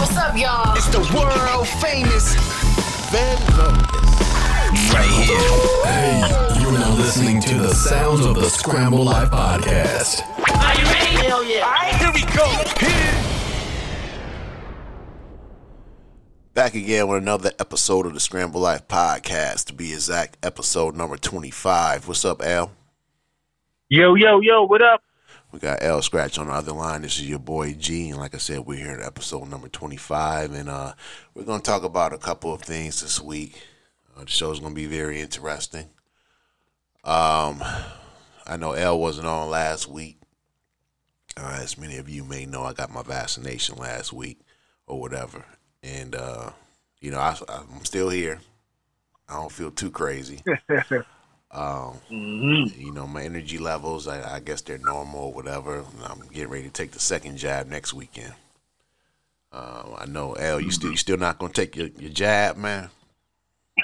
What's up, y'all? It's the world famous Van Right here. Hey, you're now listening to the sounds of the Scramble Life podcast. Are you ready? Hell yeah. All right, Here we go. Back again with another episode of the Scramble Life podcast. To be exact, episode number 25. What's up, Al? Yo, yo, yo, what up? We got L Scratch on the other line. This is your boy G, and like I said, we're here at episode number twenty-five, and uh, we're gonna talk about a couple of things this week. Uh, the show's gonna be very interesting. Um, I know L wasn't on last week. Uh, as many of you may know, I got my vaccination last week or whatever, and uh, you know I, I'm still here. I don't feel too crazy. Um, You know, my energy levels, I, I guess they're normal or whatever. I'm getting ready to take the second jab next weekend. Uh, I know, L, you still you still not gonna take your, your jab, man?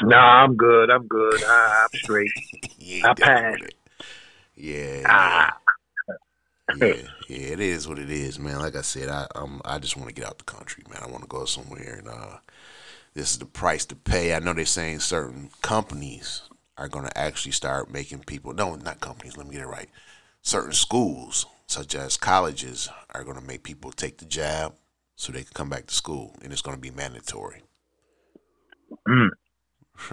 Nah, I'm good. I'm good. I, I'm straight. I passed. Yeah, Ah. yeah, yeah, yeah. It is what it is, man. Like I said, I um, I just want to get out the country, man. I want to go somewhere, and uh, this is the price to pay. I know they're saying certain companies are going to actually start making people. No, not companies. Let me get it right. Certain schools, such as colleges, are going to make people take the jab so they can come back to school, and it's going to be mandatory. Mm.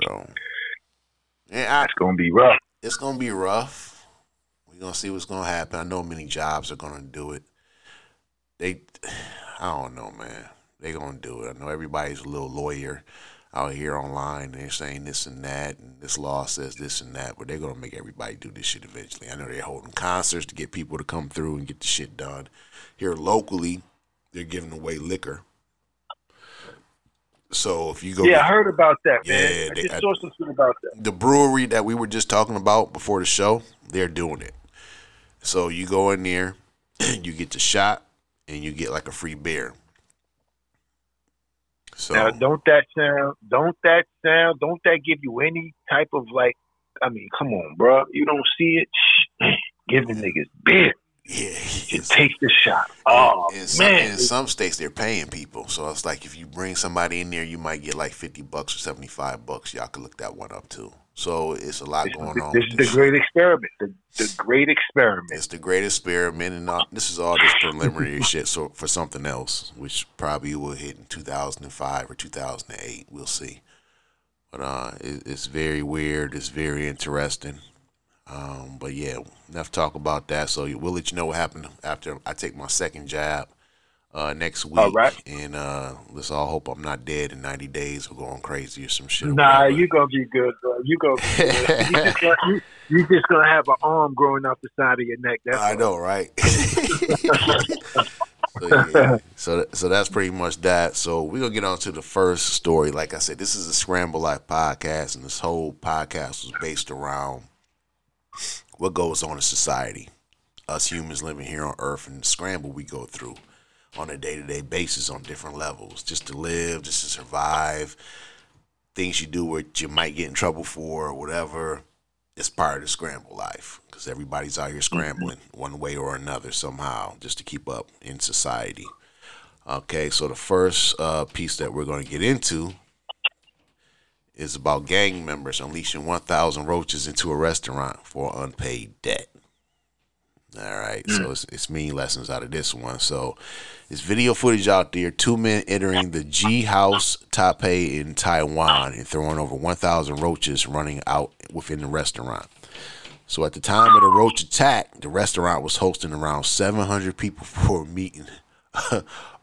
So, yeah, It's gonna be rough. it's gonna be rough. We're gonna see what's gonna happen. I know many jobs are gonna do it. They, I don't know, man. They're gonna do it. I know everybody's a little lawyer out here online. They're saying this and that, and this law says this and that, but they're gonna make everybody do this shit eventually. I know they're holding concerts to get people to come through and get the shit done. Here locally, they're giving away liquor. So if you go, Yeah, get- I heard about that, man. Yeah, I they- just saw something about that. the brewery that we were just talking about before the show, they're doing it. So you go in there, you get the shot, and you get like a free beer. So Now, don't that sound? Don't that sound? Don't that give you any type of like? I mean, come on, bro. You don't see it. Shh. Give the niggas beer. yeah, it's- take the shot. Oh in man, in some states they're paying people. So it's like if you bring somebody in there, you might get like fifty bucks or seventy five bucks. Y'all can look that one up too. So it's a lot this, going on. this is the great experiment. The, the great experiment. It's the great experiment, and all, this is all this preliminary shit. So for something else, which probably will hit in 2005 or 2008, we'll see. But uh, it, it's very weird. It's very interesting. Um, but yeah, enough talk about that. So we'll let you know what happened after I take my second jab uh, next week. All right. And uh, let's all hope I'm not dead in 90 days or going crazy or some shit. or Nah, whatever. you gonna be good, bro. You gonna be good. you, just gonna, you, you just gonna have an arm growing out the side of your neck. That's I know, right? so, yeah. so so that's pretty much that. So we're gonna get on to the first story. Like I said, this is a Scramble Life podcast, and this whole podcast was based around what goes on in society. Us humans living here on Earth and the scramble we go through on a day to day basis on different levels, just to live, just to survive. Things you do where you might get in trouble for or whatever it's part of the scramble life because everybody's out here scrambling one way or another somehow just to keep up in society. Okay, so the first uh, piece that we're going to get into is about gang members unleashing 1,000 roaches into a restaurant for unpaid debt. All right, so hmm. it's, it's mean lessons out of this one. So, it's video footage out there. Two men entering the G House Taipei in Taiwan and throwing over 1,000 roaches running out within the restaurant. So, at the time of the roach attack, the restaurant was hosting around 700 people for a meeting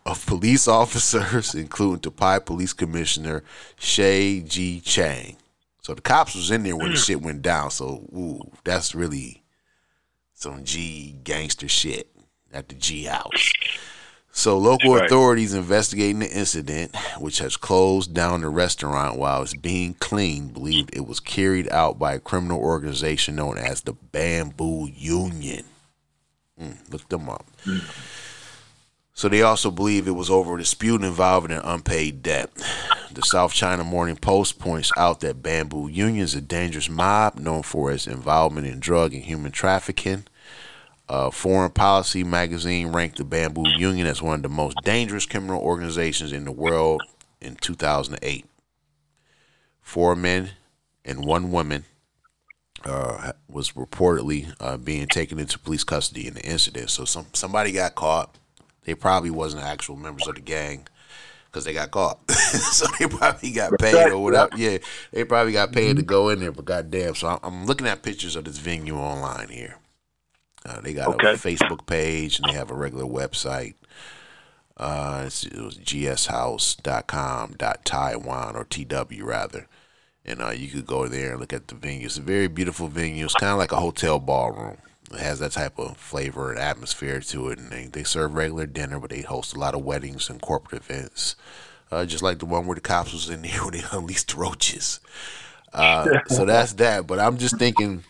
of police officers, including Taipei Police Commissioner Shay G Chang. So, the cops was in there when the hmm. shit went down. So, ooh, that's really some G gangster shit at the G house. So local right. authorities investigating the incident, which has closed down the restaurant while it's being cleaned, believed it was carried out by a criminal organization known as the Bamboo Union. Mm, look them up. So they also believe it was over a dispute involving an unpaid debt. The South China Morning Post points out that Bamboo Union is a dangerous mob known for its involvement in drug and human trafficking. Uh, Foreign Policy magazine ranked the Bamboo Union as one of the most dangerous criminal organizations in the world in 2008. Four men and one woman uh, was reportedly uh, being taken into police custody in the incident. So some somebody got caught. They probably wasn't actual members of the gang because they got caught. so they probably got paid or whatever. Yeah, they probably got paid to go in there. But goddamn, so I'm, I'm looking at pictures of this venue online here. Uh, they got Okay. a Facebook page and they have a regular website. Uh, it's, it was gshouse.com dot Taiwan or TW rather. And uh, you could go there and look at the venue. It's a very beautiful venue. It's kind of like a hotel ballroom. It has that type of flavor and atmosphere to it. And they, they serve regular dinner, but they host a lot of weddings and corporate events. Uh, just like the one where the cops was in there when they unleashed the roaches. Uh, so that's that. But I'm just thinking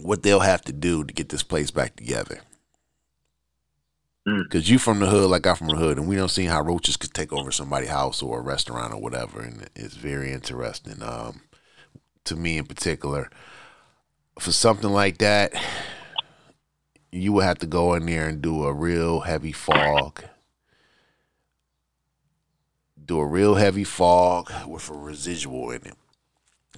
what they'll have to do to get this place back together. Mm. Cause you from the hood, like I'm from the hood, and we don't see how roaches could take over somebody's house or a restaurant or whatever, and it's very interesting. Um, to me in particular, for something like that, you would have to go in there and do a real heavy fog, do a real heavy fog with a residual in it,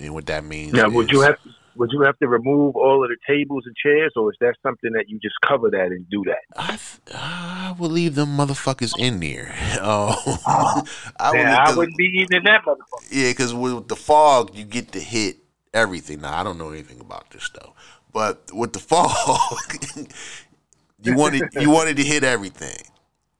and what that means. Now, would you have would you have to remove all of the tables and chairs, or is that something that you just cover that and do that? I, th- I would leave them motherfuckers in there. Oh, I would I wouldn't be eating in that motherfucker. Yeah, because with the fog, you get to hit everything. Now, I don't know anything about this stuff, but with the fog, you wanted you wanted to hit everything.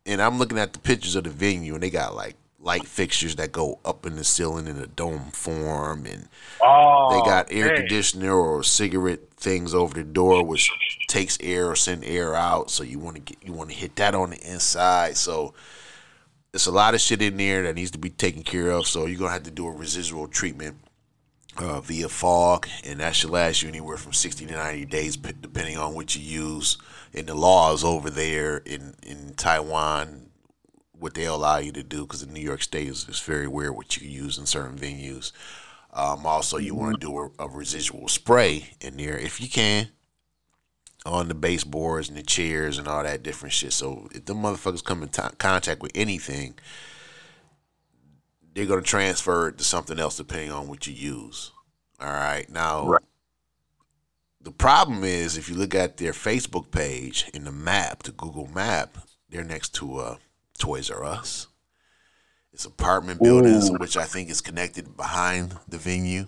And I'm looking at the pictures of the venue, and they got like light fixtures that go up in the ceiling in a dome form, and Oh, they got air man. conditioner or cigarette things over the door, which takes air or send air out. So you want to get you want to hit that on the inside. So it's a lot of shit in there that needs to be taken care of. So you're gonna have to do a residual treatment uh, via fog, and that should last you anywhere from 60 to 90 days, p- depending on what you use. And the laws over there in in Taiwan, what they allow you to do, because in New York State is it's very weird what you use in certain venues. Um, also, you want to do a, a residual spray in there if you can on the baseboards and the chairs and all that different shit. So if the motherfuckers come in t- contact with anything, they're gonna transfer it to something else depending on what you use. All right, now. Right. The problem is if you look at their Facebook page in the map, the Google map, they're next to uh, Toys R Us. It's apartment buildings, Ooh. which I think is connected behind the venue,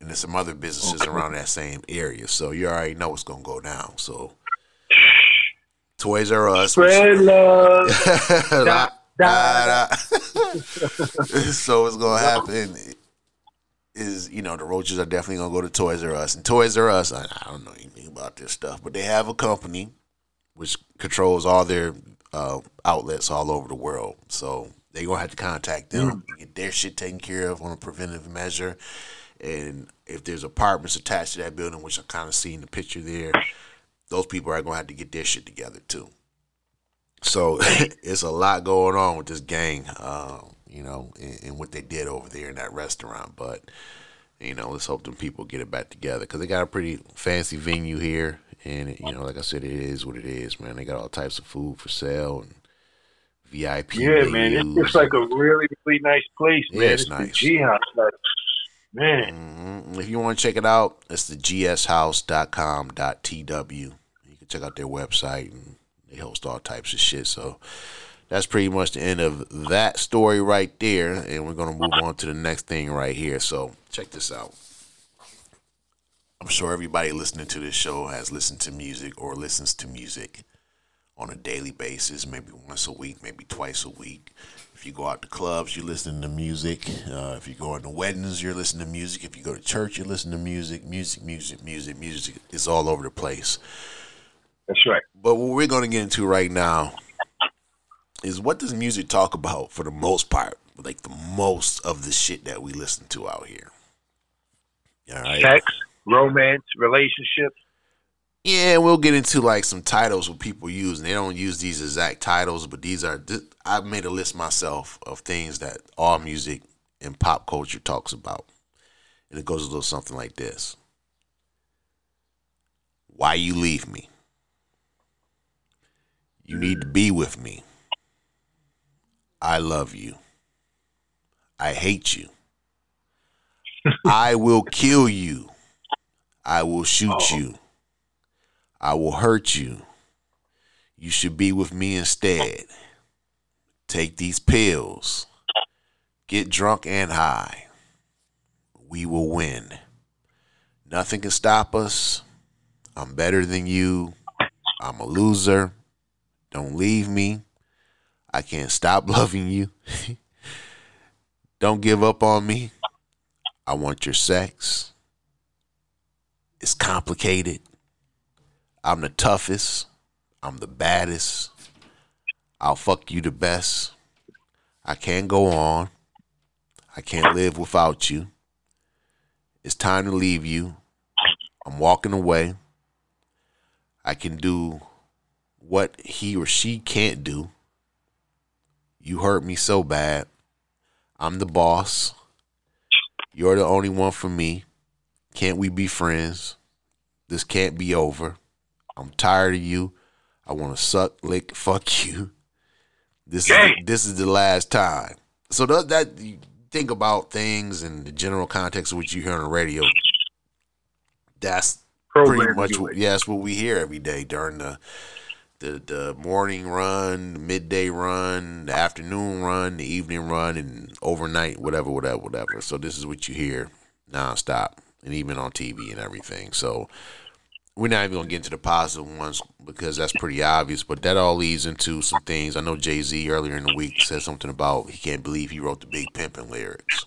and there's some other businesses around that same area. So you already know what's gonna go down. So Toys R Us. Da- Da- da- so what's gonna happen is you know the roaches are definitely gonna go to Toys R Us and Toys R Us. I, I don't know anything about this stuff, but they have a company which controls all their uh, outlets all over the world. So they're gonna have to contact them, get their shit taken care of on a preventive measure. And if there's apartments attached to that building, which I kind of see in the picture there, those people are gonna have to get their shit together too. So it's a lot going on with this gang, uh, you know, and, and what they did over there in that restaurant. But you know, let's hope them people get it back together because they got a pretty fancy venue here, and you know, like I said, it is what it is, man. They got all types of food for sale and VIP. Yeah, man, it looks like a really, really nice place, Yeah, man. it's the nice. G house, like, man. Mhm. If you want to check it out, it's the gshouse.com.tw. You can check out their website and they host all types of shit. So that's pretty much the end of that story right there. And we're going to move on to the next thing right here. So check this out. I'm sure everybody listening to this show has listened to music or listens to music on a daily basis, maybe once a week, maybe twice a week. If you go out to clubs, you're listening to music. Uh, if you go into weddings, you're listening to music. If you go to church, you're listening to music. Music, music, music, music. It's all over the place. That's right. But what we're going to get into right now is what does music talk about for the most part? Like the most of the shit that we listen to out here. All right. Sex, romance, relationships. Yeah, we'll get into like some titles what people use, and they don't use these exact titles, but these are. This, I've made a list myself of things that all music and pop culture talks about, and it goes a little something like this: Why you leave me? You need to be with me. I love you. I hate you. I will kill you. I will shoot Oh. you. I will hurt you. You should be with me instead. Take these pills. Get drunk and high. We will win. Nothing can stop us. I'm better than you. I'm a loser. Don't leave me. I can't stop loving you. Don't give up on me. I want your sex. It's complicated. I'm the toughest. I'm the baddest. I'll fuck you the best. I can't go on. I can't live without you. It's time to leave you. I'm walking away. I can do what he or she can't do. You hurt me so bad. I'm the boss. You're the only one for me. Can't we be friends? This can't be over. I'm tired of you. I want to suck, lick, fuck you. This is this is the last time. So that, that you think about things in the general context of what you hear on the radio. That's pretty much what, yeah, that's what we hear every day during the the the morning run, the midday run, the afternoon run, the evening run, and overnight, whatever, whatever, whatever. So this is what you hear nonstop, and even on TV and everything. So we're not even gonna get into the positive ones because that's pretty obvious. But that all leads into some things. I know Jay Z earlier in the week said something about he can't believe he wrote the Big Pimpin' lyrics,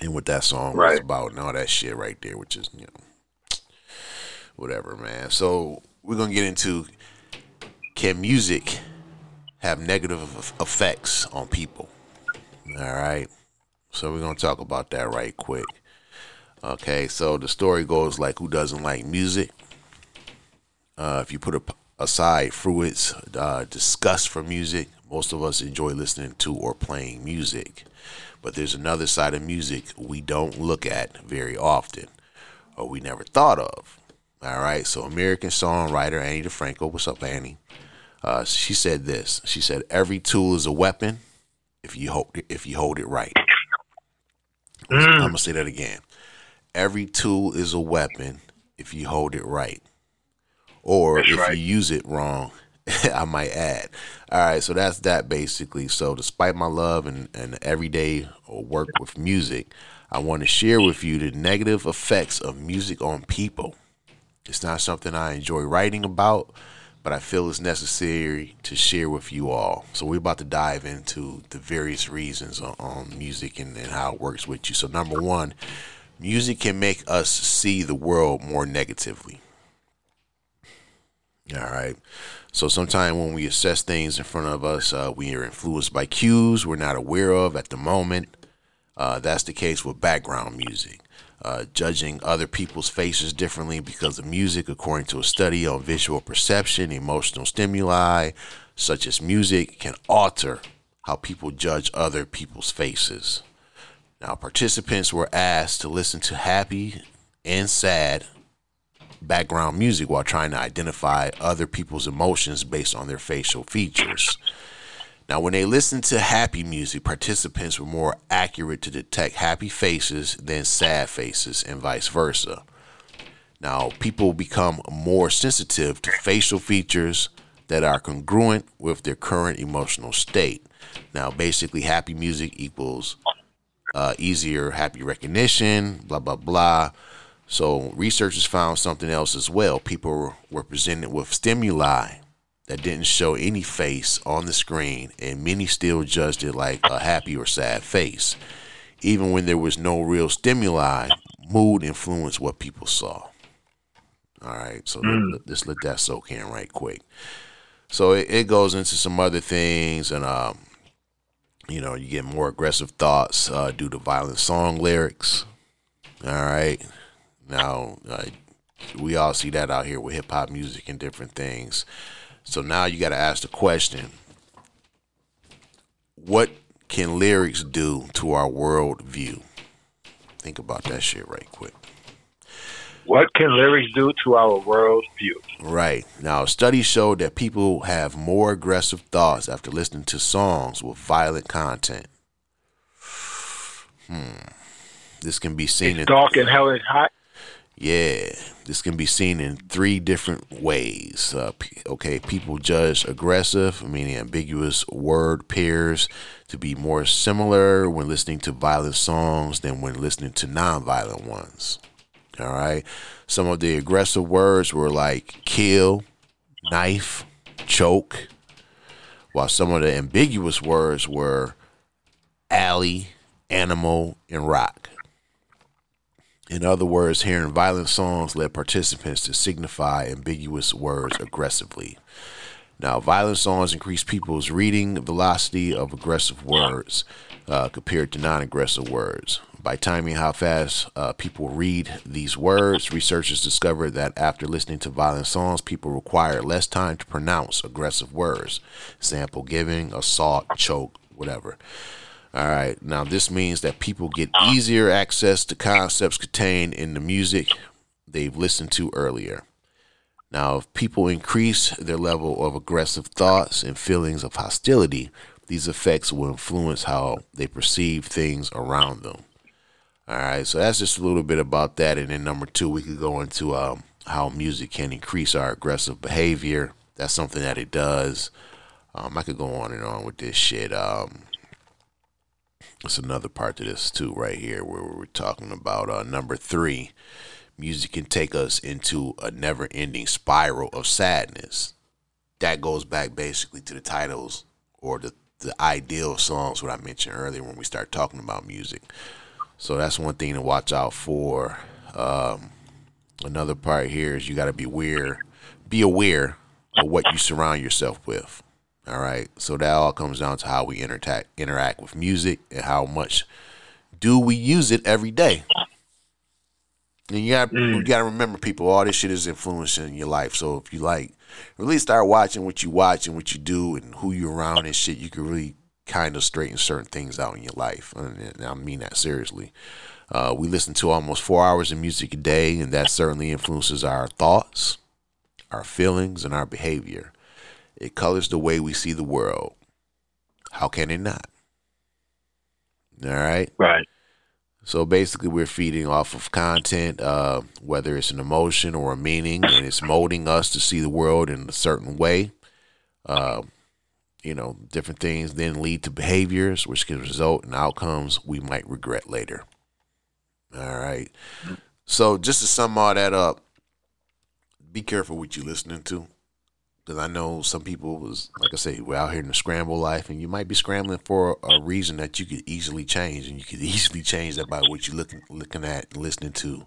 and what that song was Right. about, and all that shit right there, which is you know whatever, man. So we're gonna get into can music have negative effects on people? All right. So we're gonna talk about that right quick. Okay, so the story goes like, who doesn't like music? Uh, if you put a, aside Freud's uh, disgust for music, most of us enjoy listening to or playing music. But there's another side of music we don't look at very often, or we never thought of. All right, so American songwriter Annie DiFranco, what's up, Annie? Uh, she said this. She said, "Every tool is a weapon if you hold it, if you hold it right." I'm gonna say that again. Every tool is a weapon if you hold it right, or That's if right. you use it wrong. I might add. All right, so that's that basically. So, despite my love and, and everyday work with music, I want to share with you the negative effects of music on people. It's not something I enjoy writing about, but I feel it's necessary to share with you all. So we're about to dive into the various reasons on, on music and, and how it works with you. So number one, music can make us see the world more negatively. All right. So sometimes when we assess things in front of us, uh, we are influenced by cues we're not aware of at the moment. Uh, that's the case with background music. Uh, judging other people's faces differently because of music, according to a study on visual perception, emotional stimuli, such as music, can alter how people judge other people's faces. Now, participants were asked to listen to happy and sad background music while trying to identify other people's emotions based on their facial features. Now, when they listened to happy music, participants were more accurate to detect happy faces than sad faces, and vice versa. Now, people become more sensitive to facial features that are congruent with their current emotional state. Now, basically, happy music equals uh, easier happy recognition, blah, blah, blah. So, researchers found something else as well. People were, presented with stimuli that didn't show any face on the screen, and many still judged it like a happy or sad face. Even when there was no real stimuli, mood influenced what people saw. All right, so let, let's let that soak in right quick. So it, it goes into some other things, and um, you know, you get more aggressive thoughts uh, due to violent song lyrics. All right, now uh, we all see that out here with hip hop music and different things. So now you got to ask the question what can lyrics do to our world view? Think about that shit right quick. What can lyrics do to our world view? Right. Now, studies show that people have more aggressive thoughts after listening to songs with violent content. Hmm. This can be seen in dark and hell is hot. Yeah, this can be seen in three different ways. Uh, okay, people judge aggressive, meaning ambiguous word pairs, to be more similar when listening to violent songs than when listening to non-violent ones. All right, some of the aggressive words were like kill, knife, choke, while some of the ambiguous words were alley, animal, and rock. In other words, hearing violent songs led participants to signify ambiguous words aggressively. Now, violent songs increase people's reading velocity of aggressive words uh, compared to non aggressive words. By timing how fast uh, people read these words, researchers discovered that after listening to violent songs, people require less time to pronounce aggressive words. Example giving, assault, choke, whatever. All right. Now, this means that people get easier access to concepts contained in the music they've listened to earlier. Now, if people increase their level of aggressive thoughts and feelings of hostility, these effects will influence how they perceive things around them. All right. So that's just a little bit about that. And then number two, we could go into um, how music can increase our aggressive behavior. That's something that it does. Um, I could go on and on with this shit. Um, it's another part to this too, right here, where we're talking about uh, number three. Music can take us into a never-ending spiral of sadness. That goes back basically to the titles or the the ideal songs, what I mentioned earlier when we start talking about music. So that's one thing to watch out for. Um, another part here is you got to be aware, be aware of what you surround yourself with. All right. So that all comes down to how we interact interact with music and how much do we use it every day. And you got you got to remember, people, all this shit is influencing your life. So if you like, really start watching what you watch and what you do and who you're around and shit, you can really kind of straighten certain things out in your life. And I mean that seriously. Uh, we listen to almost four hours of music a day, and that certainly influences our thoughts, our feelings, and our behavior. It colors the way we see the world. How can it not? All right. Right. So basically, we're feeding off of content, uh, whether it's an emotion or a meaning, and it's molding us to see the world in a certain way. Uh, you know, different things then lead to behaviors, which can result in outcomes we might regret later. All right. So just to sum all that up, be careful what you're listening to. Because I know some people was like I say, we're out here in the scramble life, and you might be scrambling for a reason that you could easily change, and you could easily change that by what you're looking looking at and listening to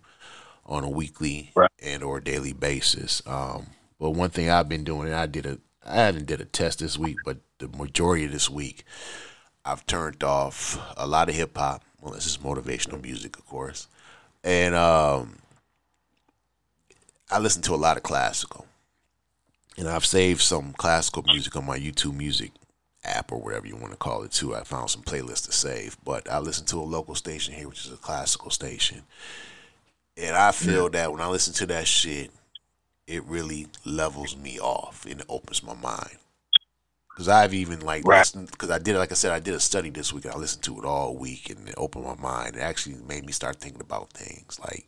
on a weekly Right. and or daily basis. Um, but one thing I've been doing, and I did a, I haven't did a test this week, but the majority of this week, I've turned off a lot of hip hop, Well, this is motivational music, of course, and um, I listen to a lot of classical. And I've saved some classical music on my YouTube Music app or whatever you want to call it too. I found some playlists to save, but I listen to a local station here, which is a classical station, and I feel that when I listen to that shit, it really levels me off and it opens my mind. Cause I've even like because I did like I said I did a study this week. and I listened to it all week and it opened my mind. It actually made me start thinking about things. Like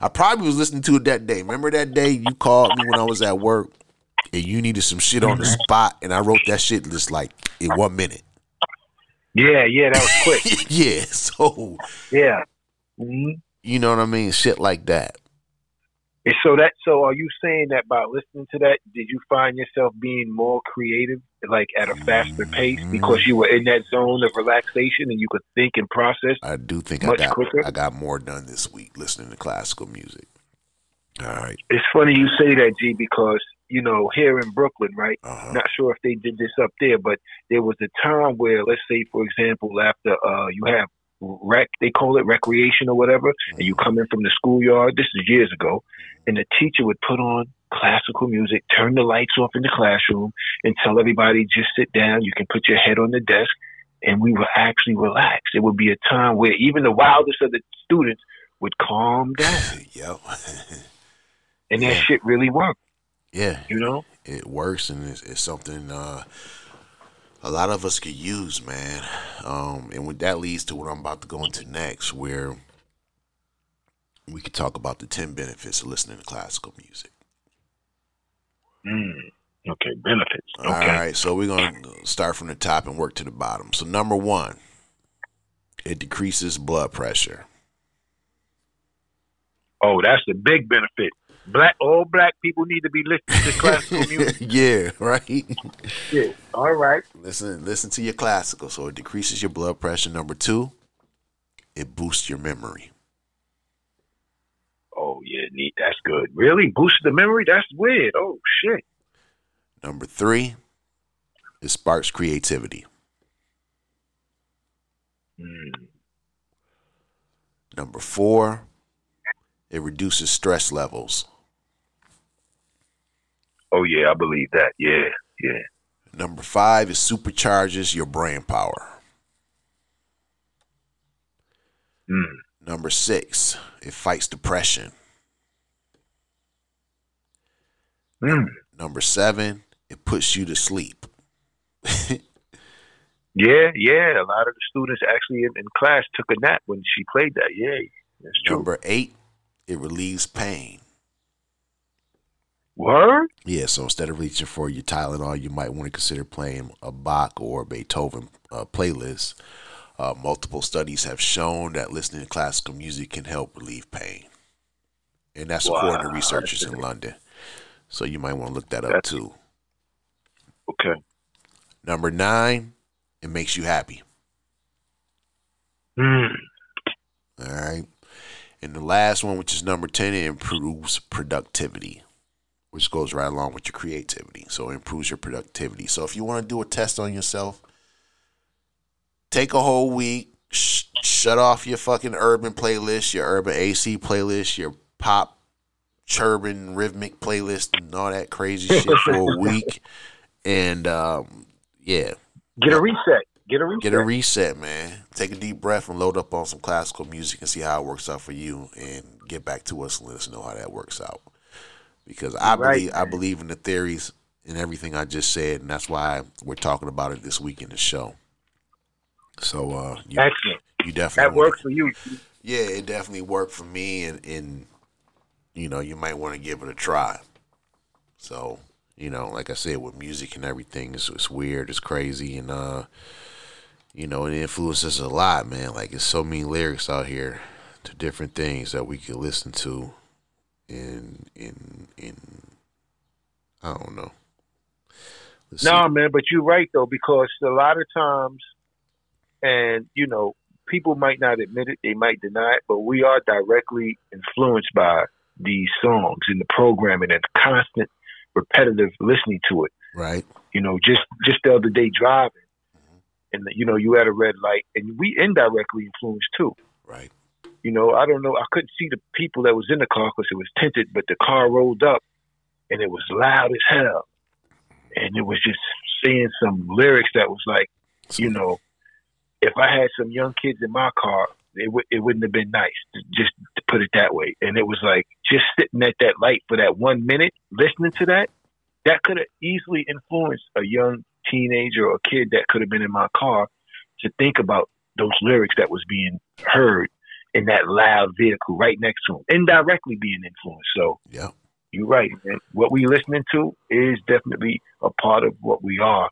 I probably was listening to it that day. Remember that day you called me when I was at work and you needed some shit on the spot, and I wrote that shit just like in one minute. Yeah, yeah, that was quick. yeah, so yeah. hmm you know what I mean, shit like that. And so that so are you saying that by listening to that, did you find yourself being more creative, like at a faster pace, because you were in that zone of relaxation and you could think and process? I do think I got quicker? I got more done this week listening to classical music. All right. It's funny you say that, G, because you know here in Brooklyn, right? Uh-huh. Not sure if they did this up there, but there was a time where, let's say, for example, after uh, you have rec, they call it recreation or whatever, and you come in from the schoolyard. This is years ago, and the teacher would put on classical music, turn the lights off in the classroom, and tell everybody just sit down. You can put your head on the desk, and we would actually relax. It would be a time where even the wildest of the students would calm down, Yep. and that Yeah. shit really worked. yeah. You know? It works and it's, it's something uh, a lot of us could use, man. Um, and what that leads to what I'm about to go into next, where we could talk about the 10 benefits of listening to classical music. Mm. Okay, benefits. All Okay. right, so we're going to start from the top and work to the bottom. So, number one, it decreases blood pressure. Oh, that's the big benefit. Black all black people need to be listening to classical music. yeah, right. Yeah. All right. Listen, listen to your classical. So it decreases your blood pressure. Number two, it boosts your memory. Oh yeah, neat. That's good. Really? Boost the memory? That's weird. Oh shit. Number three, it sparks creativity. Mm. Number four, it reduces stress levels. Oh yeah, I believe that. Yeah, yeah. Number five, it supercharges your brain power. Mm. Number six, it fights depression. Mm. Number seven, it puts you to sleep. Yeah, yeah. A lot of the students actually in, in class took a nap when she played that. Yeah, that's true. Number eight, it relieves pain. Word? Yeah, so instead of reaching for your Tylenol, you might want to consider playing a Bach or Beethoven uh, playlist. Uh, multiple studies have shown that listening to classical music can help relieve pain, and that's according to researchers in London. So you might want to look that up That's- too. Okay. Number nine, it makes you happy. Mm. All right, and the last one, which is number ten, it improves productivity. Which goes right along with your creativity. So it improves your productivity. So if you want to do a test on yourself, take a whole week, sh- shut off your fucking urban playlist, your urban AC playlist, your pop, churban, rhythmic playlist, and all that crazy shit for a week. And um, yeah, Get a reset. Get a reset. get a reset, man. Take a deep breath and load up on some classical music and see how it works out for you, and get back to us and let us know how that works out. Because I Right. believe I believe in the theories and everything I just said, and that's why we're talking about it this week in the show. So uh, you, Excellent. you definitely That works for you. yeah, it definitely worked for me, and, and you know, you might want to give it a try. So, you know, like I said, with music and everything, it's, it's weird, it's crazy, and uh, you know, it influences a lot, man. Like, it's so many lyrics out here to different things that we could listen to, in in in I don't know. Let's. No, man, but you're right though, because a lot of times, and you know, people might not admit it, they might deny it, but we are directly influenced by these songs and the programming and the constant repetitive listening to it. right? You know, just just the other day driving, mm-hmm. and you know, you had a red light, and we indirectly influenced too. Right. You know, I don't know. I couldn't see the people that was in the car because it was tinted, but the car rolled up, and it was loud as hell, and it was just saying some lyrics that was like, you know, if I had some young kids in my car, it would it wouldn't have been nice. Just to put it that way. And it was like just sitting at that light for that one minute, listening to that, that could have easily influenced a young teenager or a kid that could have been in my car to think about those lyrics that was being heard in that loud vehicle right next to him, indirectly being influenced. So Yeah. you're right, man. What we listening to is definitely a part of what we are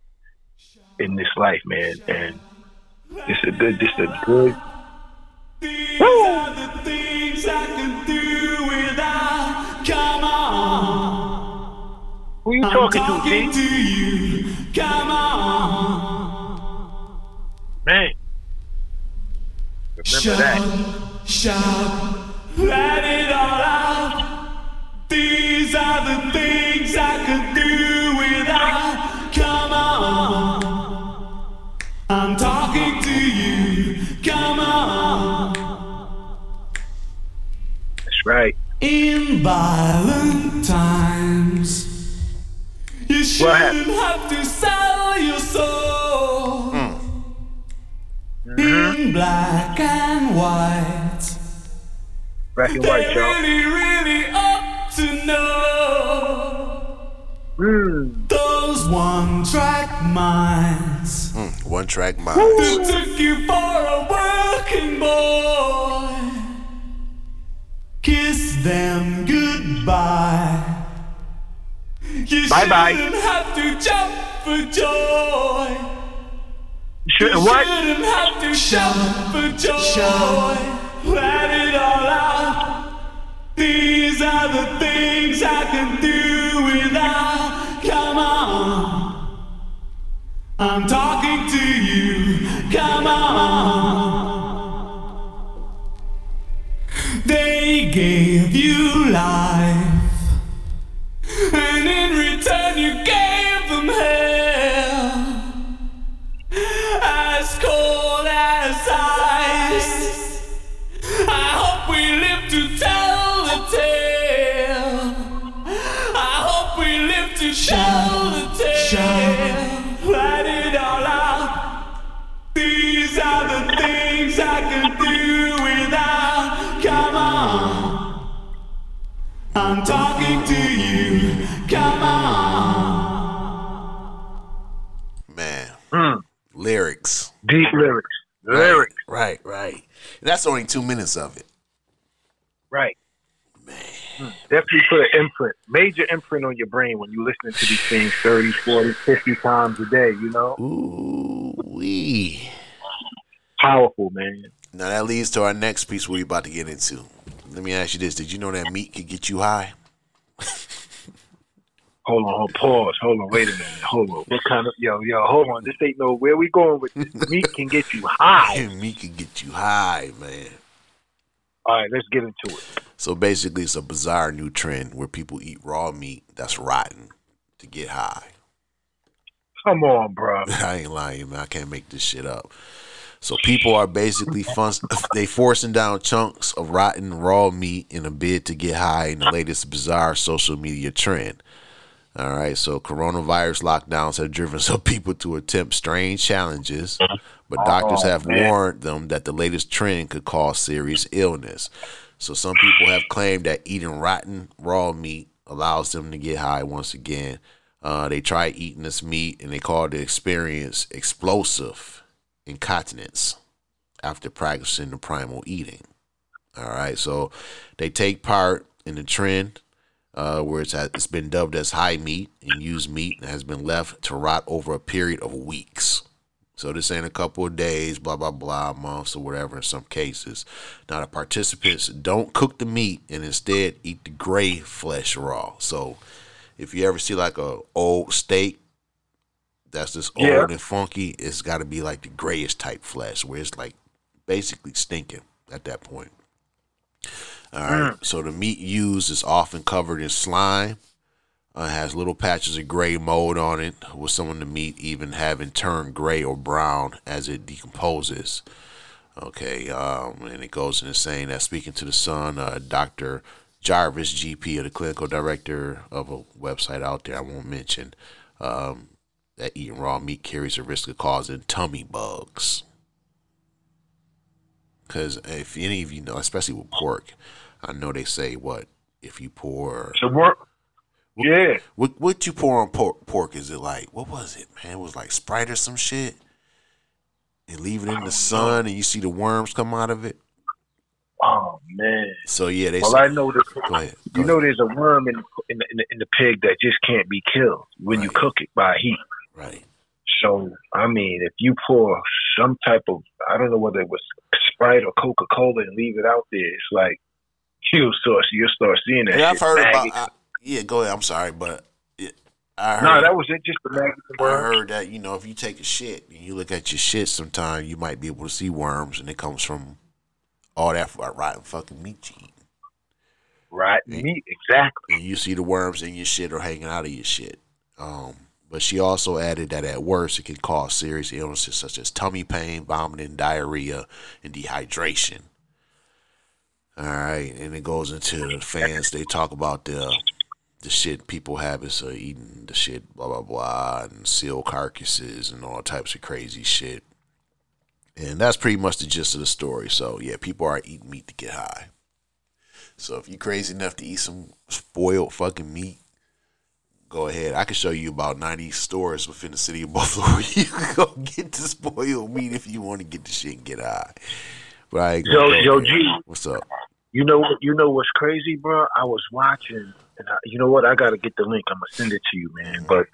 in this life, man. And it's a good, it's a good. These are the things I can do without. Come on. Who you I'm talking, talking to, to you. Come on. Man. Remember that. Shout, let it all out. These are the things I could do without. Come on. I'm talking to you. Come on. That's right. In violent times, you shouldn't have to sell your soul. Hmm. In black and white, Black and They white, y'all. really, really ought to know Mm. those one-track minds One track minds. that took you for a working boy. Kiss them goodbye. You Bye-bye. shouldn't have to jump for joy. You shouldn't what? Shouldn't have to shout for joy. Let it all out. These are the things I can do without. Come on. I'm talking to you. Come on. They gave you life. And in return, you gave them hell as cold as ice. To tell the tale. I hope we live to tell the tale. Let it all out. These are the things I can do without. Come on. I'm talking to you. Come on. Man. Mm. Lyrics. Deep lyrics. Lyrics. Right, right. And that's only two minutes of it. Right. Mm. Definitely put an imprint, major imprint on your brain when you listening to these things 30, 40, 50 times a day, you know? Ooh wee. Powerful, man. Now that leads to our next piece we're about to get into. Let me ask you this: Did you know that meat could get you high? Hold on, hold, pause. Hold on, wait a minute. Hold on. What kind of, yo, yo, hold on. This ain't no, where we going with this? Meat can get you high. meat can get you high, man. All right, let's get into it. So basically, it's a bizarre new trend where people eat raw meat that's rotten to get high. Come on, bro. I ain't lying, man. I can't make this shit up. So people are basically fun- they forcing down chunks of rotten raw meat in a bid to get high in the latest bizarre social media trend. All right, so coronavirus lockdowns have driven some people to attempt strange challenges, but doctors Oh, have man. warned them that the latest trend could cause serious illness. So some people have claimed that eating rotten raw meat allows them to get high once again. Uh, they tried eating this meat and they called the experience explosive incontinence after practicing the primal eating. All right, so they take part in the trend uh, where it's, it's been dubbed as high meat and used meat and has been left to rot over a period of weeks. So this ain't a couple of days, blah blah blah, months or whatever. In some cases, now the participants don't cook the meat and instead eat the gray flesh raw. So if you ever see like a old steak that's just old Yeah. and funky, it's got to be like the grayish type flesh where it's like basically stinking at that point. All right. So the meat used is often covered in slime. Uh, has little patches of gray mold on it, with some of the meat even having turned gray or brown as it decomposes. Okay, um, and it goes into saying that speaking to the Sun, uh, Dr. Jarvis, GP, of the clinical director of a website out there I won't mention, um, that eating raw meat carries a risk of causing tummy bugs. Because if any of you know, especially with pork, I know they say what if you pour So work. Yeah. what what you pour on pork, pork is it like what was it man it was like sprite or some shit and leave it in the sun and you see the worms come out of it Oh man. so yeah they Well, say, I know that. go ahead go You know, ahead. there's a worm in in the, in the, in the pig that just can't be killed when you cook it by heat. right So, I mean, if you pour some type of, I don't know whether it was Sprite or Coca Cola and leave it out there, it's like you'll start, you'll start seeing that. yeah I've heard about I, yeah go ahead I'm sorry but it, I heard no, that was it. Just the maggots I heard that you know if you take a shit and you look at your shit sometimes you might be able to see worms and it comes from all that rotten fucking meat you eat. Right, meat, exactly. and you see the worms in your shit or hanging out of your shit. Um, but she also added that at worst, it can cause serious illnesses such as tummy pain, vomiting, diarrhea, and dehydration. All right, and it goes into the fans. They talk about the the shit people have is uh, eating the shit, blah blah blah, and seal carcasses and all types of crazy shit. And that's pretty much the gist of the story. So yeah, people are eating meat to get high. So if you're crazy enough to eat some spoiled fucking meat, go ahead. I can show you about ninety stores within the city of Buffalo. where you can go get the spoiled meat if you want to get the shit and get high. But I Yo, yo. G. What's up? You know what? You know what's crazy, bro? I was watching, and I, you know what? I got to get the link. I'm gonna send it to you, man. But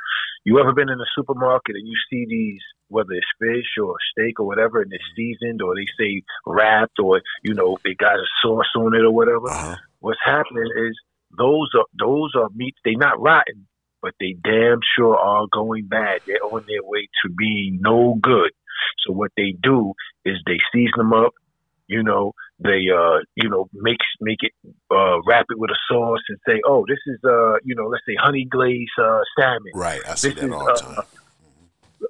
you ever been in a supermarket and you see these, whether it's fish or steak or whatever, and it's seasoned or they say wrapped or you know they got a sauce on it or whatever? Uh-huh. What's happening is those are those are meats. They're not rotten, but they damn sure are going bad. They're on their way to being no good. So what they do is they season them up. You know, they uh, you know, make make it uh, wrap it with a sauce and say, oh, this is uh, you know, let's say honey glazed uh, salmon Right, I see This that is, all the uh, time.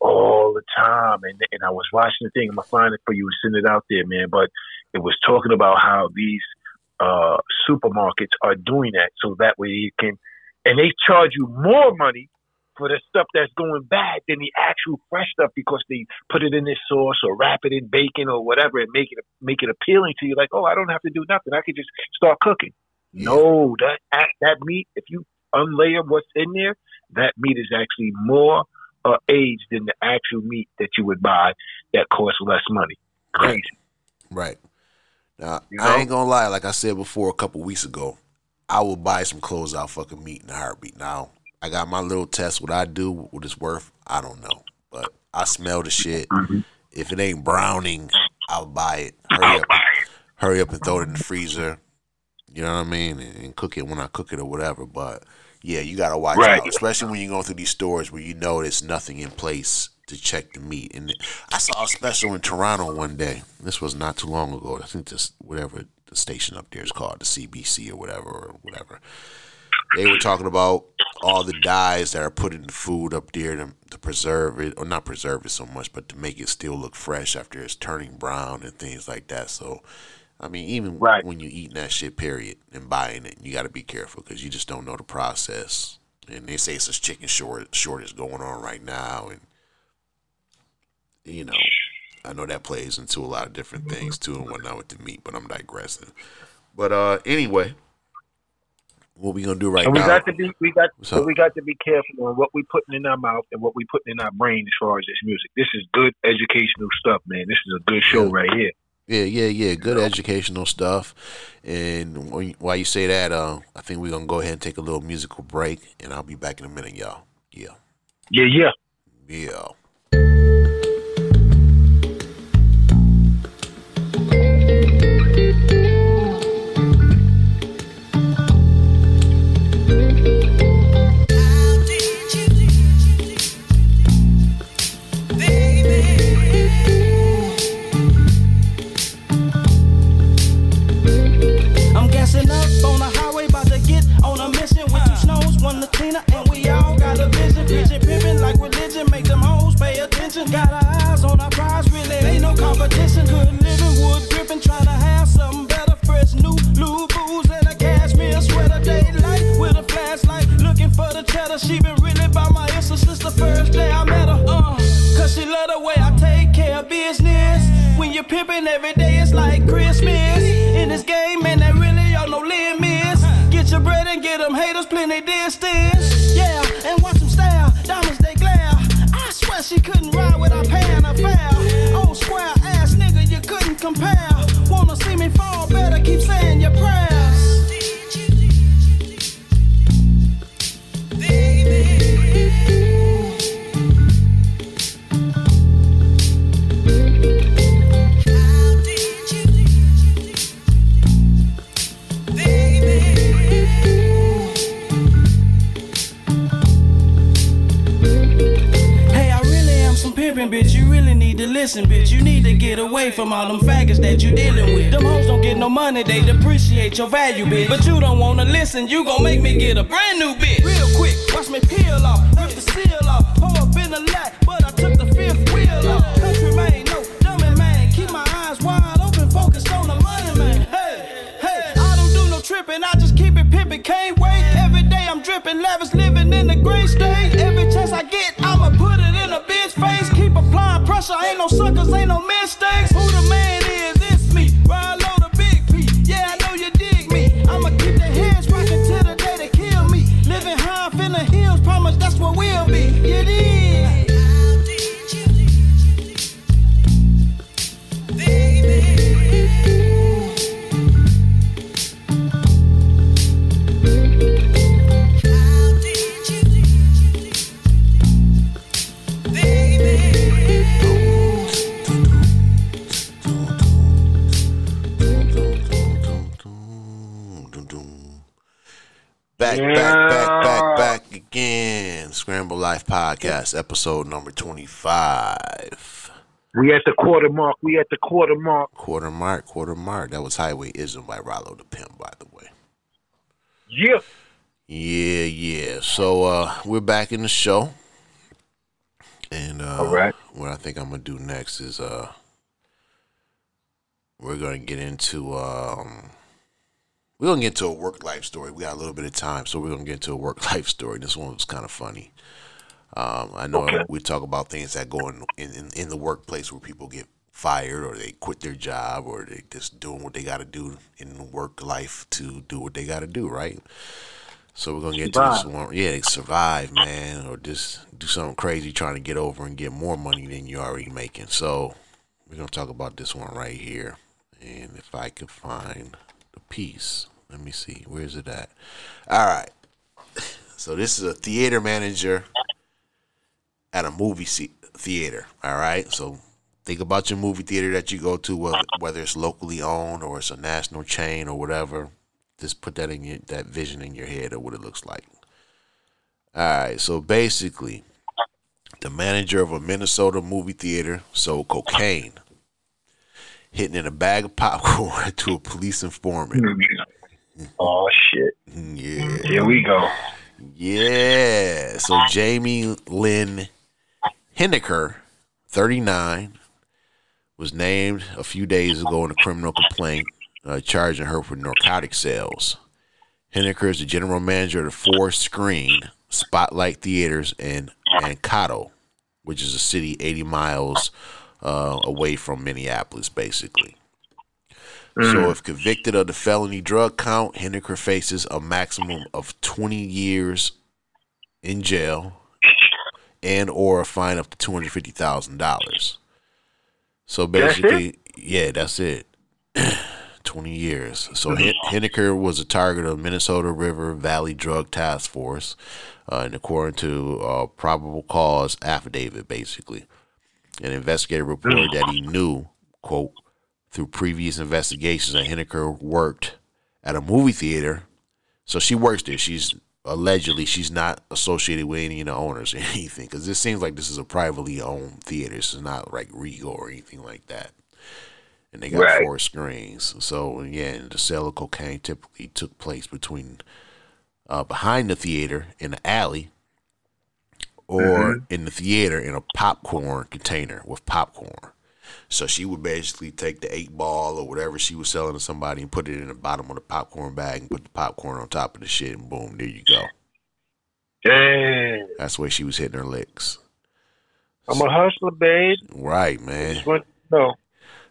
all the time. And and I was watching the thing. I'm gonna find it for you and send it out there, man. But it was talking about how these uh, supermarkets are doing that so that way you can, and they charge you more money for the stuff that's going bad than the actual fresh stuff because they put it in this sauce or wrap it in bacon or whatever and make it make it appealing to you. Like, oh, I don't have to do nothing. I could just start cooking. No, that that, meat, if you unlayer what's in there, that meat is actually more uh, aged than the actual meat that you would buy that costs less money. Crazy. Right. Now, You I ain't gonna lie, like I said before a couple weeks ago, I will buy some clothes out fucking meat in a heartbeat. Now, I got my little test. What I do, what it's worth, I don't know. But I smell the shit. If it ain't browning, I'll buy it. Hurry up. Hurry up and throw it in the freezer. You know what I mean? And, and cook it when I cook it or whatever. But yeah, you gotta watch Right. out. Especially when you're going through these stores where you know there's nothing in place to check the meat. And I saw a special in Toronto one day. This was not too long ago. I think this whatever the station up there is called, the CBC or whatever or whatever. They were talking about all the dyes that are put in the food up there to, to preserve it, or not preserve it so much, but to make it still look fresh after it's turning brown and things like that. So, I mean, even Right. when you eating that shit, period, and buying it, you got to be careful because you just don't know the process. And they say it's a chicken short shortage going on right now, and you know, I know that plays into a lot of different things too and whatnot with the meat, but I'm digressing. But uh, anyway, what we gonna do right now. And we now? got to be we got What's but up? we got to be careful on what we putting in our mouth and what we putting in our brain as far as this music. This is good educational stuff, man. This is a good show right here. Yeah, yeah, yeah. Good educational stuff. And while you say that, uh, I think we're gonna go ahead and take a little musical break, and I'll be back in a minute, y'all. Yeah, Yeah, yeah. yeah. Competition. Good living, wood gripping, trying to have something better. Fresh new blue booze and a cashmere sweater. Daylight with a flashlight, looking for the cheddar. She been really by my ear since the first day I met her. Uh, Cause she love the way I take care of business. When you're pimping every day, it's like Christmas. In this game, man, there really are no limits. Get your bread and get them haters plenty distance. From all them faggots that you dealing with. Them hoes don't get no money, they depreciate your value, bitch. But you don't wanna listen, you gon' make me get a brand new bitch. Real quick, watch me peel off, rip the seal off. Pour up in the lap, but I took the fifth wheel off. Country man, no dummy man. Keep my eyes wide open, focused on the money, man. Hey, hey, I don't do no trippin', I just keep it pimpin', can't wait. Every day I'm drippin', lavish, living in the great state. Every chance I get, I'ma put it in a bitch face. Keep applying pressure, ain't no suckers, ain't no mistakes. will be. It is. Podcast, episode number 25. We at the quarter mark. We at the quarter mark. Quarter mark, quarter mark. That was Highway Izm by Ralo the Pimp, by the way. Yeah. Yeah, yeah. So uh we're back in the show. And uh All right. what I think I'm gonna do next is uh we're gonna get into um we're gonna get into a work life story. We got a little bit of time, so we're gonna get into a work life story. This one was kind of funny. Um, I know Okay. we talk about things that go in, in in the workplace where people get fired or they quit their job or they just doing what they got to do in work life to do what they got to do, right? So we're gonna get to this one. Yeah, they survive, man, or just do something crazy trying to get over and get more money than you're already making. So we're gonna talk about this one right here. And if I could find the piece, let me see. Where's it at? All right. So this is a theater manager at a movie theater. All right. So think about your movie theater that you go to, whether, whether it's locally owned or it's a national chain or whatever. Just put that in your that vision in your head of what it looks like. All right. So basically, the manager of a Minnesota movie theater sold cocaine, hitting in a bag of popcorn to a police informant. Mm-hmm. Oh shit. Mm, yeah. Here we go. Yeah. So Jamie Lynn Henniker, 39, was named a few days ago in a criminal complaint uh, charging her for narcotic sales. Henniker is the general manager of the four screen Spotlight Theaters in Mankato, which is a city 80 miles uh, away from Minneapolis, basically. So, if convicted of the felony drug count, Henniker faces a maximum of 20 years in jail and or a fine up to two hundred fifty thousand dollars. So That's basically, yeah, that's it. Twenty years. So Hen- Henniker was a target of Minnesota River Valley Drug Task Force, uh, and according to uh, probable cause affidavit, basically, an investigator reported that he knew, quote, through previous investigations that Henniker worked at a movie theater. So she works there. She's allegedly she's not associated with any of the owners or anything because this seems like this is a privately owned theater. This is not like Regal or anything like that. And they got Right. four screens. So yeah, and the sale of cocaine typically took place between uh, behind the theater in the alley or in the theater in a popcorn container with popcorn. So she would basically take the eight ball or whatever she was selling to somebody and put it in the bottom of the popcorn bag and put the popcorn on top of the shit and boom, there you go. Damn. That's where she was hitting her licks. I'm a hustler, babe. Right, man. Just want to know.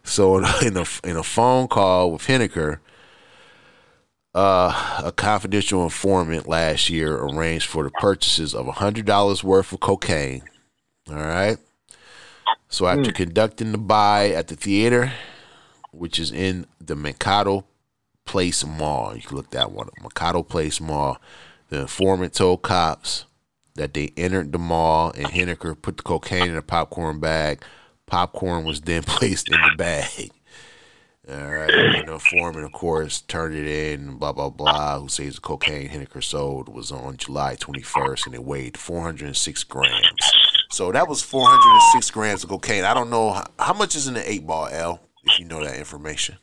So in a, in a in a phone call with Henniker, uh, a confidential informant last year arranged for the purchases of hundred dollars worth of cocaine. All right. So after hmm. conducting the buy at the theater, which is in the Mercado Place Mall, you can look that one up. Mercado Place Mall. The informant told cops that they entered the mall and Henniker put the cocaine in a popcorn bag. Popcorn was then placed in the bag. All right. And the informant, of course, turned it in, blah, blah, blah. Who says the cocaine Henniker sold was on July 21st and it weighed 406 grams. So that was 406 grams of cocaine. I don't know how, how much is in the eight ball, L, if you know that information.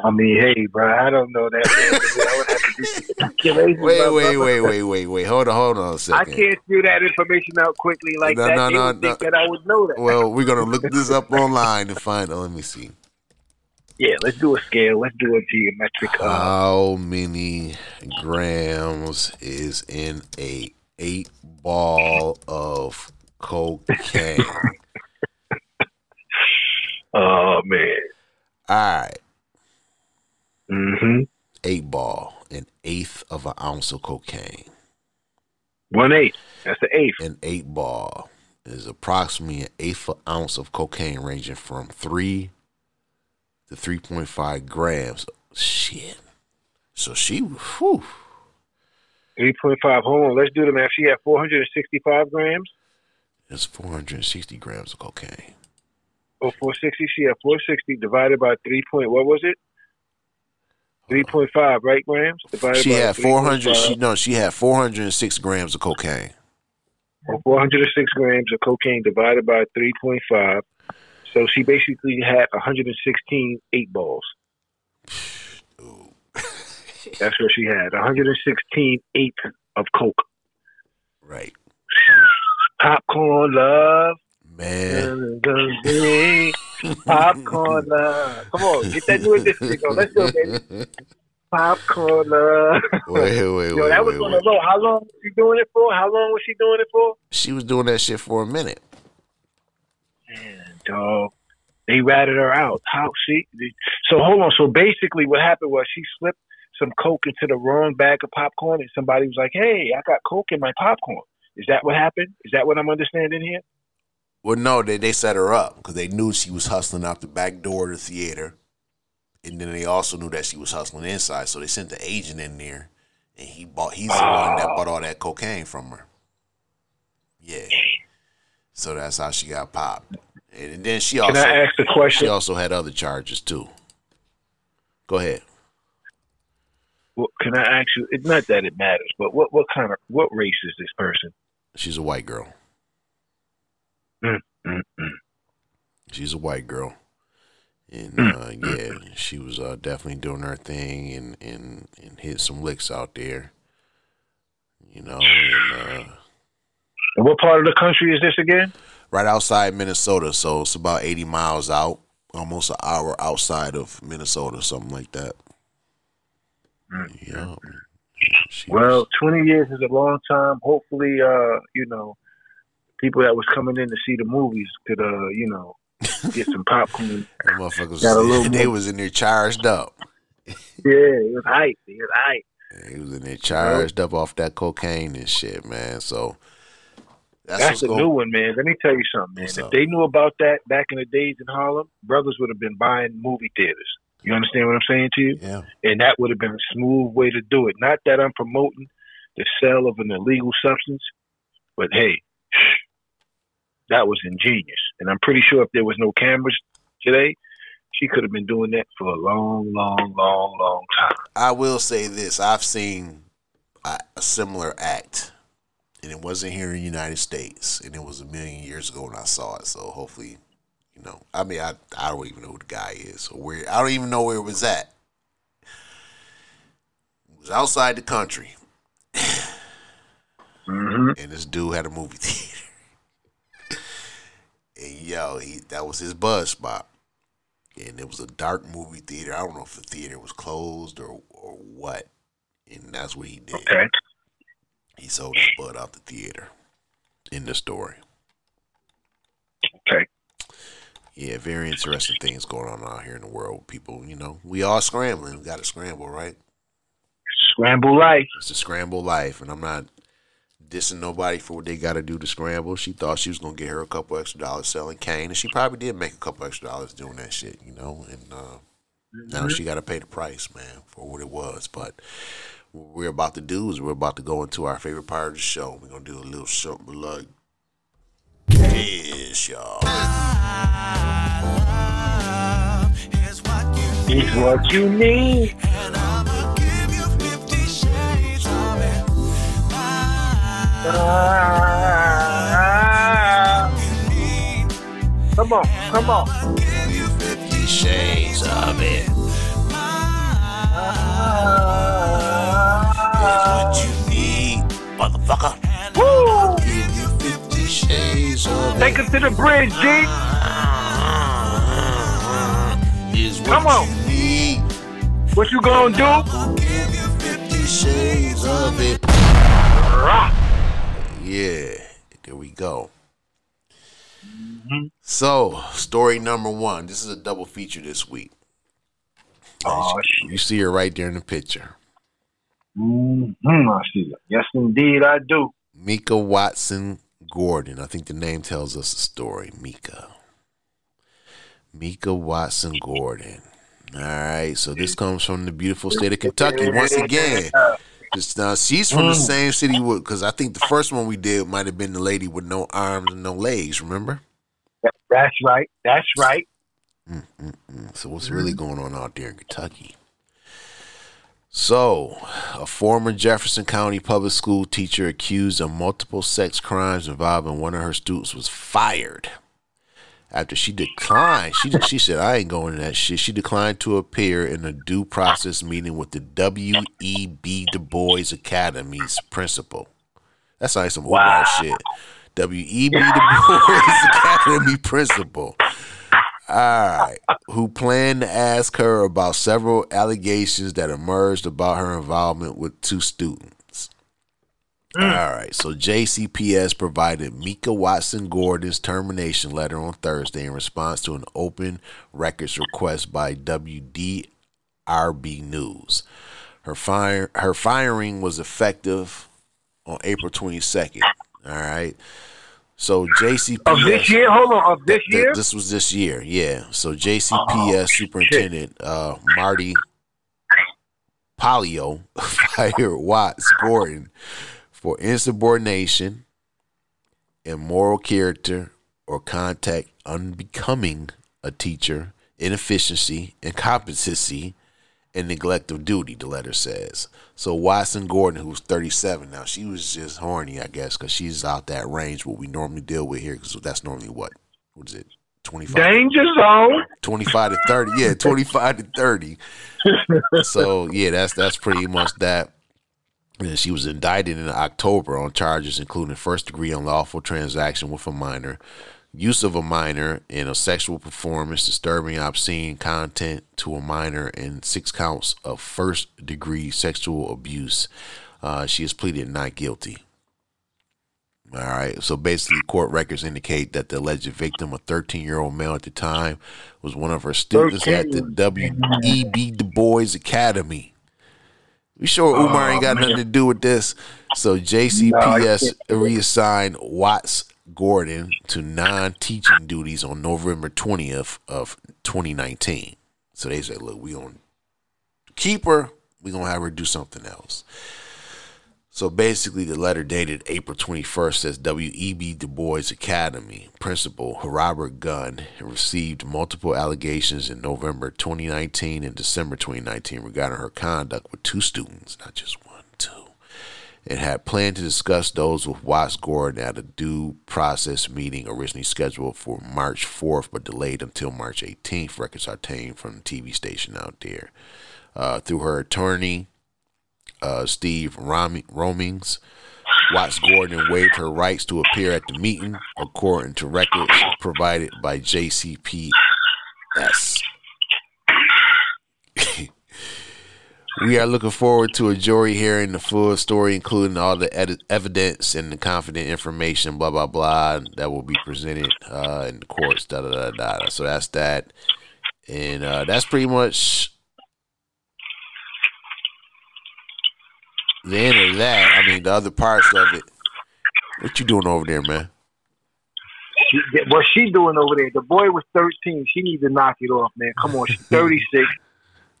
I mean, hey, bro, I don't know that. I would have to do Wait, wait, wait, wait, wait, wait. Hold on, hold on a I second. can't spew that information out quickly like No, that. no, they no, would think no. that I would know that. Well, we're gonna look this up online and find. Oh, let me see. yeah, let's do a scale. Let's do a geometric. Uh, How many grams is in a eight ball of cocaine? oh man. All right, Mm-hmm. eight ball, an eighth of an ounce of cocaine. One eighth. That's the eighth. An eight ball is approximately an eighth of an ounce of cocaine, ranging from three to three point five grams. Shit. So she, whew, Three point five. Hold on. Let's do the math. She had four hundred and sixty-five grams. It's four hundred and sixty grams of cocaine. Oh, four sixty. She had four sixty divided by three point. What was it? Three point five, right, grams? Divided She had four hundred. She no, she had four hundred and six grams of cocaine. 406 grams of cocaine divided by 3.5. So she basically had 116 eight balls. That's what she had 116 eighths of coke. Right, Popcorn love. man. Popcorn love. Come on, get that new edition going. Let's go, baby. Popcorn love. Wait, wait, wait, Yo, that was wait, on wait. the low. How long was she doing it for? How long was she doing it for? She was doing that shit for a minute. Man, dog. They ratted her out. How she? So hold on. So basically, what happened was she slipped some coke into the wrong bag of popcorn, and somebody was like, "Hey, I got coke in my popcorn." Is that what happened? Is that what I'm understanding here? Well, no, they they set her up because they knew she was hustling out the back door of the theater, and then they also knew that she was hustling inside. So they sent the agent in there, and he bought. He's the one that bought all that cocaine from her. Yeah. So that's how she got popped, and then she also. Can I ask the she also had other charges too. Go ahead. Well, can I ask you? It's not that it matters, but what what kind of what race is this person? She's a white girl. Mm, mm, mm. She's a white girl. And uh, yeah, she was uh, definitely doing her thing and, and, and hit some licks out there. You know, and uh, And what part of the country is this again? right outside Minnesota, so it's about eighty miles out, almost an hour outside of Minnesota, something like that. Yeah. Well, 20 years is a long time. Hopefully, uh, you know, people that was coming in to see the movies could, uh, you know, get some popcorn. motherfuckers, Got a little they more- was in there charged up. yeah, it was hype. It was hype. He was in there charged up off that cocaine and shit, man. So that's, That's a going. new one, man. Let me tell you something, man. What's if up? they knew about that back in the days in Harlem, brothers would have been buying movie theaters. You understand what I'm saying to you? Yeah. And that would have been a smooth way to do it. Not that I'm promoting the sale of an illegal substance, but hey, that was ingenious. And I'm pretty sure if there was no cameras today, she could have been doing that for a long, long, long, long time. I will say this: I've seen a, a similar act, and it wasn't here in the United States, and it was a million years ago when I saw it. So hopefully, you know, I mean, I I don't even know who the guy is, or where I don't even know where it was at. It was outside the country, hmm and this dude had a movie theater. and yo, he that was his buzz spot. And it was a dark movie theater. I don't know if the theater was closed or or what. And that's what he did. Okay. He sold his butt out the theater. In the story. Okay. Yeah, very interesting things going on out here in the world. People, you know, we all scrambling. We got to scramble, right? Scramble life. It's a scramble life, and I'm not dissing nobody for what they got to do to scramble. She thought she was gonna get her a couple extra dollars selling cane, and she probably did make a couple extra dollars doing that shit, you know. And uh, now she got to pay the price, man, for what it was. But what we're about to do is we're about to go into our favorite part of the show. We're gonna do a little something like this, y'all. It's what you need. Ah. Come on, come on. Fifty Shades of it. What you need, motherfucker. Woo! Take us to the bridge, G. Come on. What you gonna do? Give you fifty shades of it. Yeah, there we go. Mm-hmm. So, story number one. This is a double feature this week. Oh. You see her right there in the picture. Mm-hmm, I see it. Yes, indeed, I do. Mika Watson Gordon. I think the name tells us the story. Mika. Mika Watson Gordon. All right. So this comes from the beautiful state of Kentucky. Once again, just, uh, she's from the same city because I think the first one we did might have been the lady with no arms and no legs. Remember? That's right. That's right. Mm, So what's really going on out there in Kentucky? So, a former Jefferson County public school teacher accused of multiple sex crimes involving one of her students was fired after she declined. She she said, "I ain't going to that shit." She declined to appear in a due process meeting with the W. E. B. Du Bois Academy's principal. That's like some wow. shit. W. E. B. Du Bois Academy principal. All right. Who planned to ask her about several allegations that emerged about her involvement with two students. Mm. All right. So JCPS provided Mika Watson Gordon's termination letter on Thursday in response to an open records request by WDRB News. Her fire her firing was effective on April 22nd. All right. So JCPS of this year. Hold on, of this th- year. this was this year, yeah. So JCPS oh, Superintendent uh, Marty Pollio fired Watts Gordon for insubordination, immoral character, or contact unbecoming a teacher, inefficiency, incompetency, and neglect of duty, the letter says. So Watson Gordon, who's 37 now, she was just horny, I guess, because she's out that range what we normally deal with here, because that's normally what? What is it? 25 danger zone 25 to 30 yeah 25 to 30 so yeah that's that's pretty much that and she was indicted in october on charges including first degree unlawful transaction with a minor use of a minor in a sexual performance, disturbing obscene content to a minor, and six counts of first degree sexual abuse. Uh, she has pleaded not guilty. All right. So basically, court records indicate that the alleged victim, a 13 year old male at the time, was one of her students 13. at the W.E.B. Du Bois Academy. We sure Umar ain't got nothing to do with this. So JCPS reassigned Watts Gordon to non-teaching duties on November 20th of 2019. So they said, "Look, we gonna keep her. We gonna have her do something else." So basically, the letter dated April 21st says W.E.B. Du Bois Academy principal Robert Gunn received multiple allegations in November 2019 and December 2019 regarding her conduct with two students, not just and had planned to discuss those with Watts Gordon at a due process meeting originally scheduled for March 4th, but delayed until March 18th. Records obtained from the TV station out there. Uh, through her attorney, uh, Steve Rom- Romines, Watts Gordon waived her rights to appear at the meeting, according to records provided by JCPS. We are looking forward to a jury hearing the full story, including all the ed- evidence and the confident information, blah blah blah, that will be presented uh, in the courts. Da da da da. So that's that, and uh, that's pretty much the end of that. I mean, the other parts of it. What you doing over there, man? She, what she doing over there? The boy was thirteen. She needs to knock it off, man. Come on, she's thirty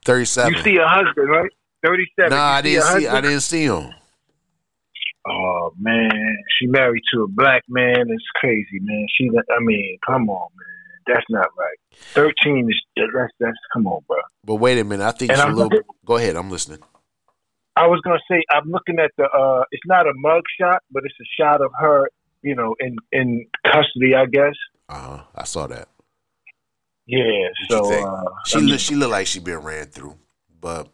six. Thirty-seven. You see a husband, right? Thirty-seven. No, I didn't see. I didn't see him. Oh man, she married to a black man. It's crazy, man. She, I mean, come on, man. That's not right. Thirteen is that's that's come on, bro. But wait a minute. I think she's a little. Looking, go ahead. I'm listening. I was gonna say I'm looking at the. uh It's not a mug shot, but it's a shot of her. You know, in in custody, I guess. Uh huh. I saw that. Yeah, so uh, she I mean, look, she looked like she been ran through, but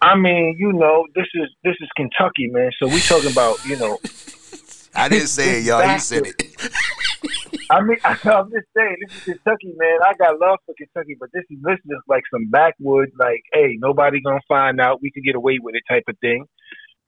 I mean, you know, this is this is Kentucky, man. So we talking about, you know. I didn't say it, y'all. You said it. I mean, I'm just saying, this is Kentucky, man. I got love for Kentucky, but this is this is like some backwoods, like, hey, nobody gonna find out. We could get away with it, type of thing.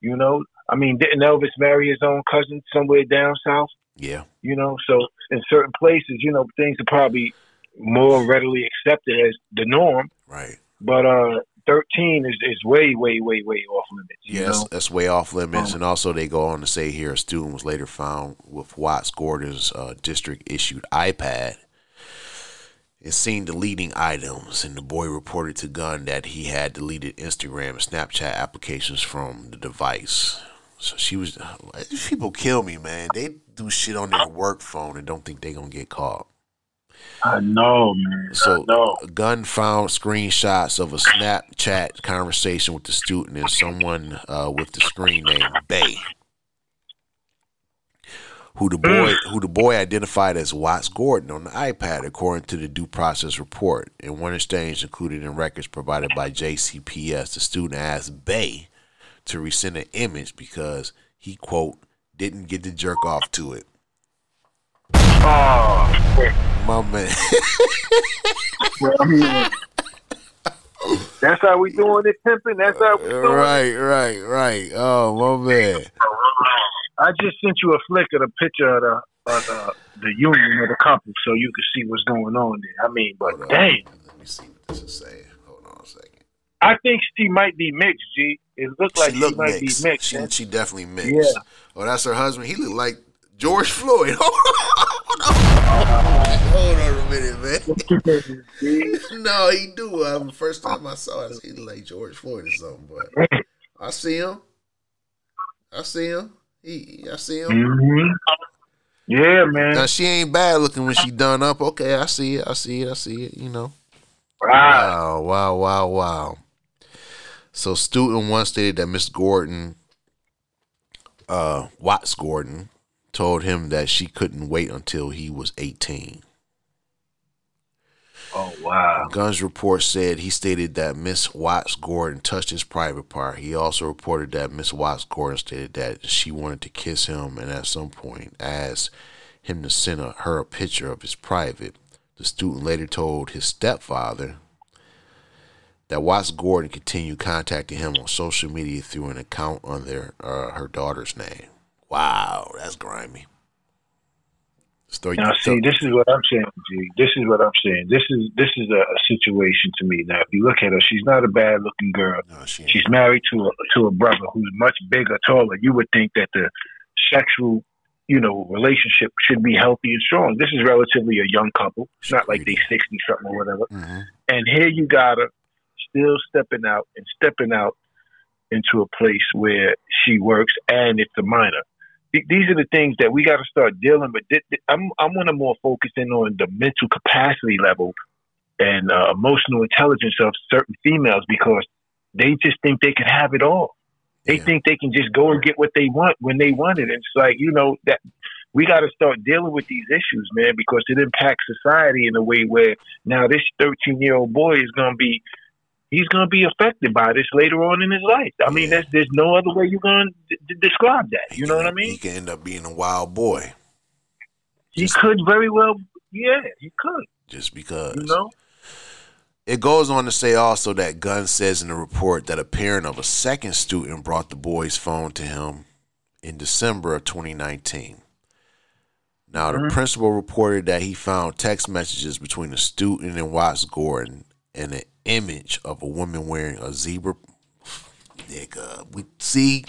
You know, I mean, didn't Elvis marry his own cousin somewhere down south? Yeah. You know, so in certain places, you know, things are probably more readily accepted as the norm. Right. But uh, 13 is, is way, way, way, way off limits. Yes, that's way off limits. Um, and also, they go on to say here a student was later found with Watts Gordon's uh, district issued iPad and seen deleting items. And the boy reported to Gunn that he had deleted Instagram and Snapchat applications from the device. So she was. People kill me, man. They do shit on their work phone and don't think they're gonna get caught. I know, man. So, know. Gunn found screenshots of a Snapchat conversation with the student and someone uh, with the screen name Bay, who the boy who the boy identified as Watts Gordon on the iPad, according to the due process report. In one exchange included in records provided by JCPS, the student asked Bay to resend an image because he quote didn't get the jerk off to it. Oh, My man. well, I mean, that's how we doing it, pimping. That's how we doing it. right, right, right. Oh my man. I just sent you a flick of the picture of the of the, the union of the couple, so you can see what's going on there. I mean, but Hold on. dang, Let me see what this is saying. Hold on a second. I think she might be mixed. G, it looks like she she, might mixed. be mixed. She, she definitely mixed. Yeah. Oh, that's her husband. He looked like George Floyd. Hold on. Hold on a minute, man. No, he do. Um, the first time I saw it, he like George Floyd or something. But I see him. I see him. He, I see him. Mhm. Yeah, man. Now she ain't bad looking when she done up. Okay, I see it. I see it. I see it. You know. Wow, wow, wow, wow. So student one stated that Miss Gordon, uh, Watts Gordon, told him that she couldn't wait until he was 18. Oh wow. Gunn's report said he stated that Miss Watts Gordon touched his private part. He also reported that Miss Watts Gordon stated that she wanted to kiss him and at some point asked him to send a, her a picture of his private. The student later told his stepfather that Watts Gordon continued contacting him on social media through an account under uh, her daughter's name. Wow, that's grimy. Story- Now, see, this is what I'm saying, G. This is what I'm saying. This is this is a, a situation to me. Now, if you look at her, she's not a bad looking girl. No, she. She's married to a to a brother who's much bigger, taller. You would think that the sexual, you know, relationship should be healthy and strong. This is relatively a young couple. It's not like they sixty something or whatever. Mhm. And here you got her still stepping out and stepping out into a place where she works and it's a minor. Th- These are the things that we got to start dealing with. Th- th- I'm I want to more focus in on the mental capacity level and uh, emotional intelligence of certain females because they just think they can have it all. They Yeah. think they can just go and get what they want when they want it. And it's like you know that we got to start dealing with these issues, man, because it impacts society in a way where now this 13 year old boy is going to be he's going to be affected by this later on in his life. I mean, Yeah. there's there's no other way you're going to d- describe that. He You know can- what I mean? He can end up being a wild boy He could very well, yeah, he could. just because. You know, It goes on to say also that Gunn says in the report that a parent of a second student brought the boy's phone to him in December of 2019. Now, the mm-hmm. principal reported that he found text messages between the student and Watts Gordon and an image of a woman wearing a zebra. Nigga, we see.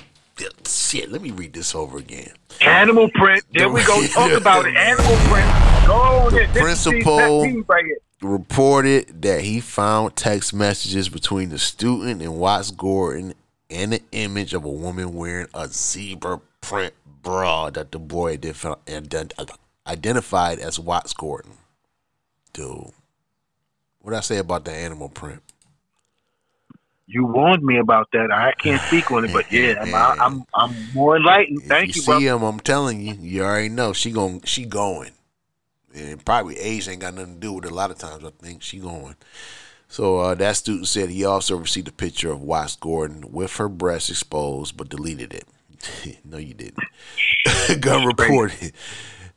Shit, let me read this over again. animal print. There we go. Talk about it. Animal print. Go on The. This principal- right reported that he found text messages between the student and Watts Gordon and an image of a woman wearing a zebra print bra that the boy ident- ident- identified as Watts Gordon. Dude, what I say about the animal print? You warned me about that. I can't speak on it, but yeah, I'm, I'm, I'm more enlightened. If Thank you you, see brother. him, I'm telling you, you already know she gon' she going, and probably age ain't got nothing to do with it. A lot of times, I think she going. So uh, that student said he also received a picture of Watts Gordon with her breasts exposed, but deleted it. no, you didn't. Gunn reported.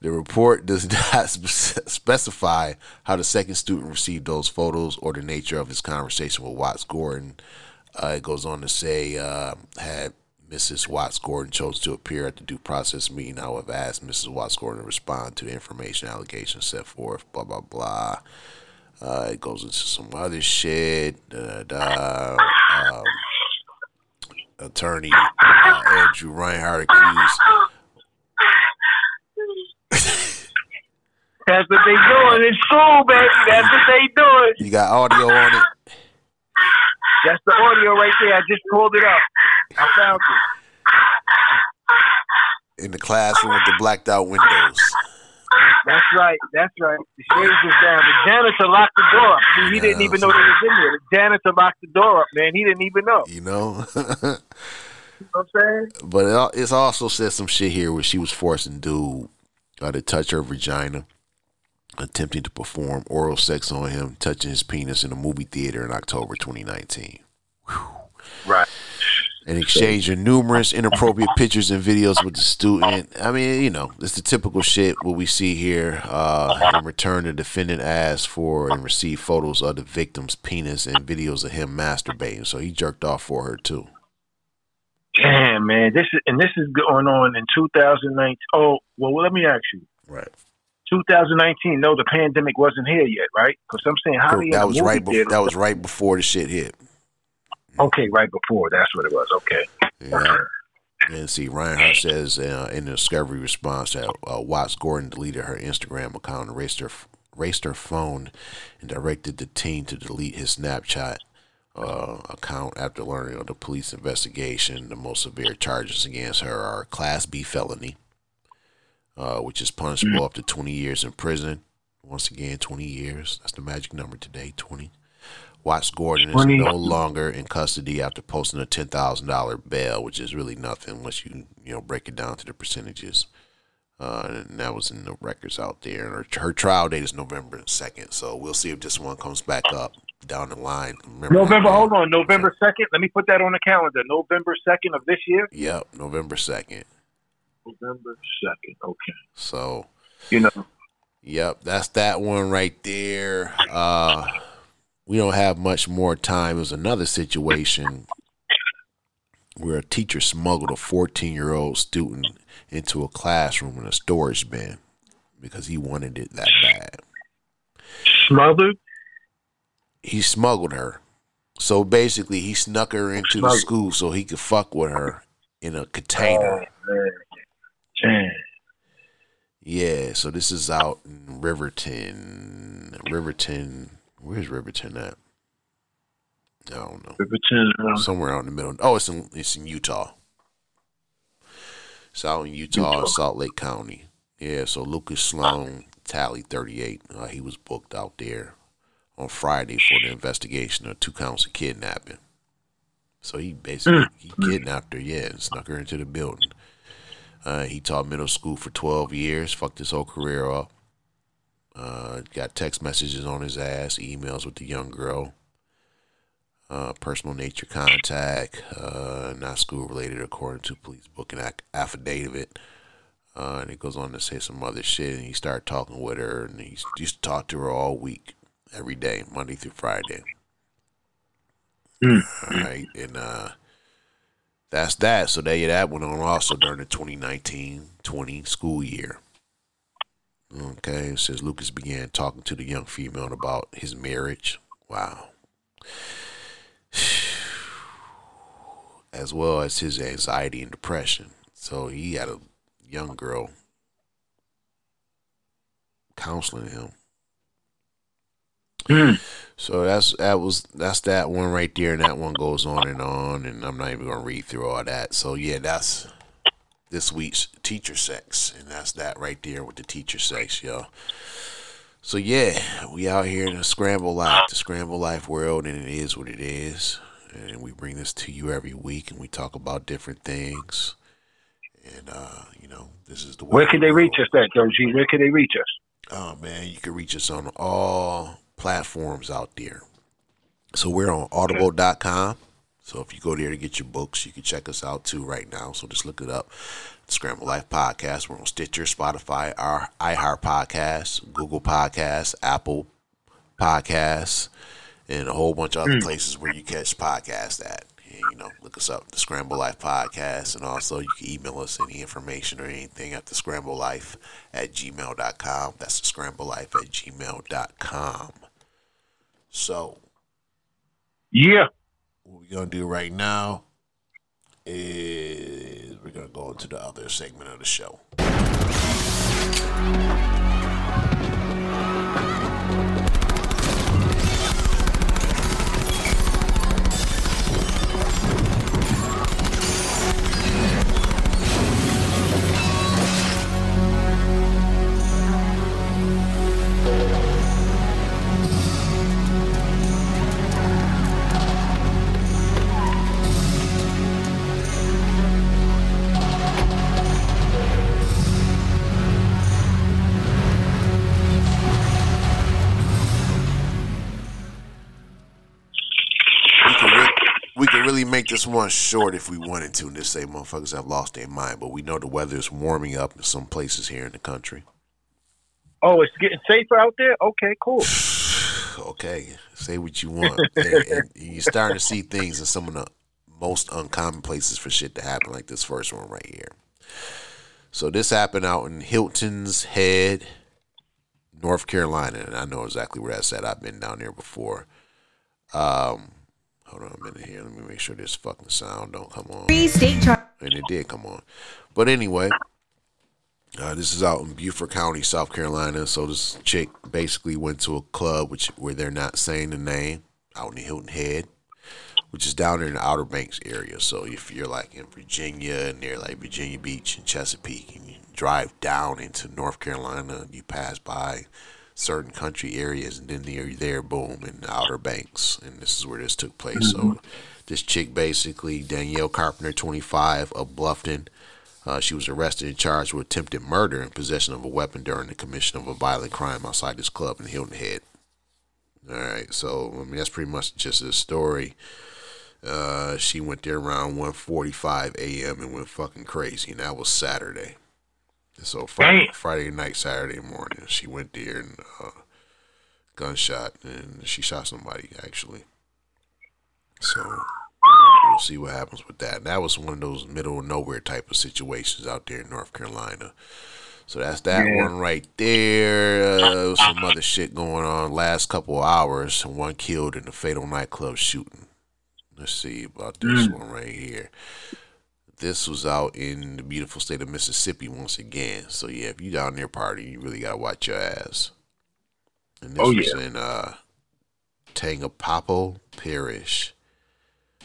The report does not specify how the second student received those photos or the nature of his conversation with Watts Gordon. Uh, it goes on to say, uh, had Mrs. Watts Gordon chose to appear at the due process meeting, I would have asked Mrs. Watts Gordon to respond to the information allegations set forth, blah, blah, blah. Uh, it goes into some other shit. Da, da. Um, attorney uh, Andrew Reinhardt accused That's what they doing in school, baby. That's what they doing. You got audio on it. That's the audio right there. I just pulled it up. I found it. in the classroom with the blacked out windows. That's right. That's right. The shades was down. The janitor locked the door up. See, he didn't even know they was in there. The janitor locked the door up, man. He didn't even know. You know. You know what I'm saying? But it it's also said some shit here where she was forcing dude uh, to touch her vagina, attempting to perform oral sex on him, touching his penis in a movie theater in October 2019. Right. And exchanging numerous inappropriate pictures and videos with the student. I mean, you know, it's the typical shit what we see here. Uh, in return, the defendant asked for and received photos of the victim's penis and videos of him masturbating. So he jerked off for her too. Damn, man. This is and this is going on in 2019. Oh, well, let me ask you. Right. 2019. No, the pandemic wasn't here yet, right? Because I'm saying how That was right. Before, that was right before the shit hit. okay, right before. That's what it was. Okay. Yeah. And see, Reinhardt says uh, in the discovery response that uh, Watts Gordon deleted her Instagram account, erased her, erased her phone, and directed the teen to delete his Snapchat uh, account after learning of the police investigation. The most severe charges against her are Class B felony, uh, which is punishable up to 20 years in prison. Once again, 20 years. That's the magic number today, 20. Watts Gordon is 20. no longer in custody after posting a ten thousand dollar bail, which is really nothing unless you you know break it down to the percentages. Uh, and that was in the records out there. And her, her trial date is November second, so we'll see if this one comes back up down the line. Remember November. Hold on. November second. Let me put that on the calendar. November second of this year. Yep, November second. November second. Okay. So You know. Yep, that's that one right there. Uh, we don't have much more time. It was another situation where a teacher smuggled a 14 year old student into a classroom in a storage bin because he wanted it that bad. Smothered. He smuggled her. So basically, he snuck her into the school so he could fuck with her in a container. Oh, man. Damn. Yeah, so this is out in Riverton. Riverton. Where's Riverton at? I don't know. Riverton. Somewhere out in the middle. Oh, it's in it's in Utah. It's out in Utah, Utah. Salt Lake County. Yeah, so Lucas Sloan, tally 38. Uh, he was booked out there on Friday for the investigation of two counts of kidnapping. So he basically he kidnapped her, yeah, and snuck her into the building. Uh, he taught middle school for 12 years, fucked his whole career up. Uh, got text messages on his ass, emails with the young girl. Uh, personal nature contact, uh, not school related, according to police booking ac- affidavit. Uh, and he goes on to say some other shit. And he started talking with her, and he used to talk to her all week, every day, Monday through Friday. All right, and uh, that's that. So there, that went on also during the 2019-20 school year. Okay, says Lucas began talking to the young female about his marriage. Wow. As well as his anxiety and depression. So he had a young girl counseling him. So that's that was that's that one right there, and that one goes on and on, and I'm not even gonna read through all that. So yeah, that's this week's teacher sex, and that's that right there with the teacher sex, yo. So yeah, we out here in the scramble life, the scramble life world, and it is what it is. And we bring this to you every week, and we talk about different things. And uh, you know, this is the way Where can they reach us at, Doji? Where can they reach us? Oh man, you can reach us on all platforms out there. So we're on audible.com. So if you go there to get your books, you can check us out too right now. So just look it up. Scramble Life Podcast. We're on Stitcher, Spotify, our iHeart Podcasts, Google Podcasts, Apple Podcasts, and a whole bunch of other hmm. places where you catch podcasts at. And, you know, look us up, the Scramble Life Podcast. And also you can email us any information or anything at the Scramble Life at gmail.com. That's the Scramble Life at gmail.com. So Yeah. what we're gonna do right now is we're gonna go into the other segment of the show. One short if we wanted to and just say motherfuckers have lost their mind, but we know the weather is warming up in some places here in the country. Oh, it's getting safer out there. Okay, cool. Okay, say what you want. and, and you're starting to see things in some of the most uncommon places for shit to happen, like this first one right here. So this happened out in Hilton's Head, North Carolina, and I know exactly where that's at. I've been down there before. Um, hold on a minute here. Let me make sure this fucking sound don't come on. Three state char- And it did come on. But anyway, uh, this is out in Beaufort County, South Carolina. So this chick basically went to a club which where they're not saying the name out in the Hilton Head, which is down in the Outer Banks area. So if you're like in Virginia near like Virginia Beach and Chesapeake, and you drive down into North Carolina, you pass by certain country areas, and then you're there, boom, in the Outer Banks, and this is where this took place. So this chick basically Danielle Carpenter, 25, of Bluffton. Uh, she was arrested and charged with attempted murder and possession of a weapon during the commission of a violent crime outside this club in Hilton Head. All right, so I mean that's pretty much just a story. Uh, she went there around 1:45 a.m. and went fucking crazy, and that was Saturday. So Friday, Damn. Friday night, Saturday morning, she went there and uh, gunshot, and she shot somebody actually. So we'll see what happens with that. And that was one of those middle of nowhere type of situations out there in North Carolina. So that's that Yeah. one right there. Uh, some other shit going on last couple of hours. One killed in the fatal nightclub shooting. Let's see about this one right here. This was out in the beautiful state of Mississippi once again. So yeah, if you down there partying, you really gotta watch your ass. And this Oh, was yeah. in uh, Tangapapo Parish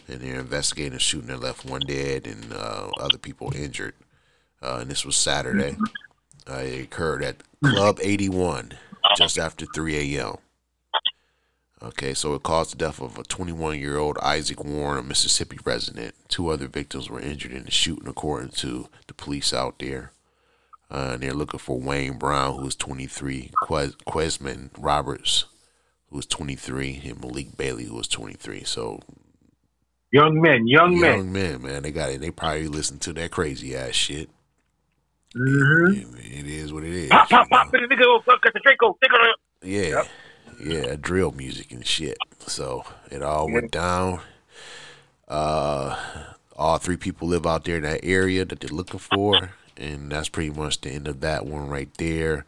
and they're investigating a shooting that left one dead and uh, other people injured. Uh, and this was Saturday. Uh, it occurred at Club 81 just after 3 a.m. Okay, so it caused the death of a 21 year old Isaac Warren, a Mississippi resident. Two other victims were injured in the shooting, according to the police out there. Uh, and they're looking for Wayne Brown, who was 23, Ques- Quesman Roberts, who was 23, and Malik Bailey, who was 23. So Young men, young, men. young men, man, they got it. They probably listen to that crazy ass shit. Mm-hmm. It- it is what it is. Pop, pop, pop, the nigga, the Draco, take it. Yeah, drill music and shit. So it all went down. Uh, all three people live out there in that area that they're looking for, and that's pretty much the end of that one right there.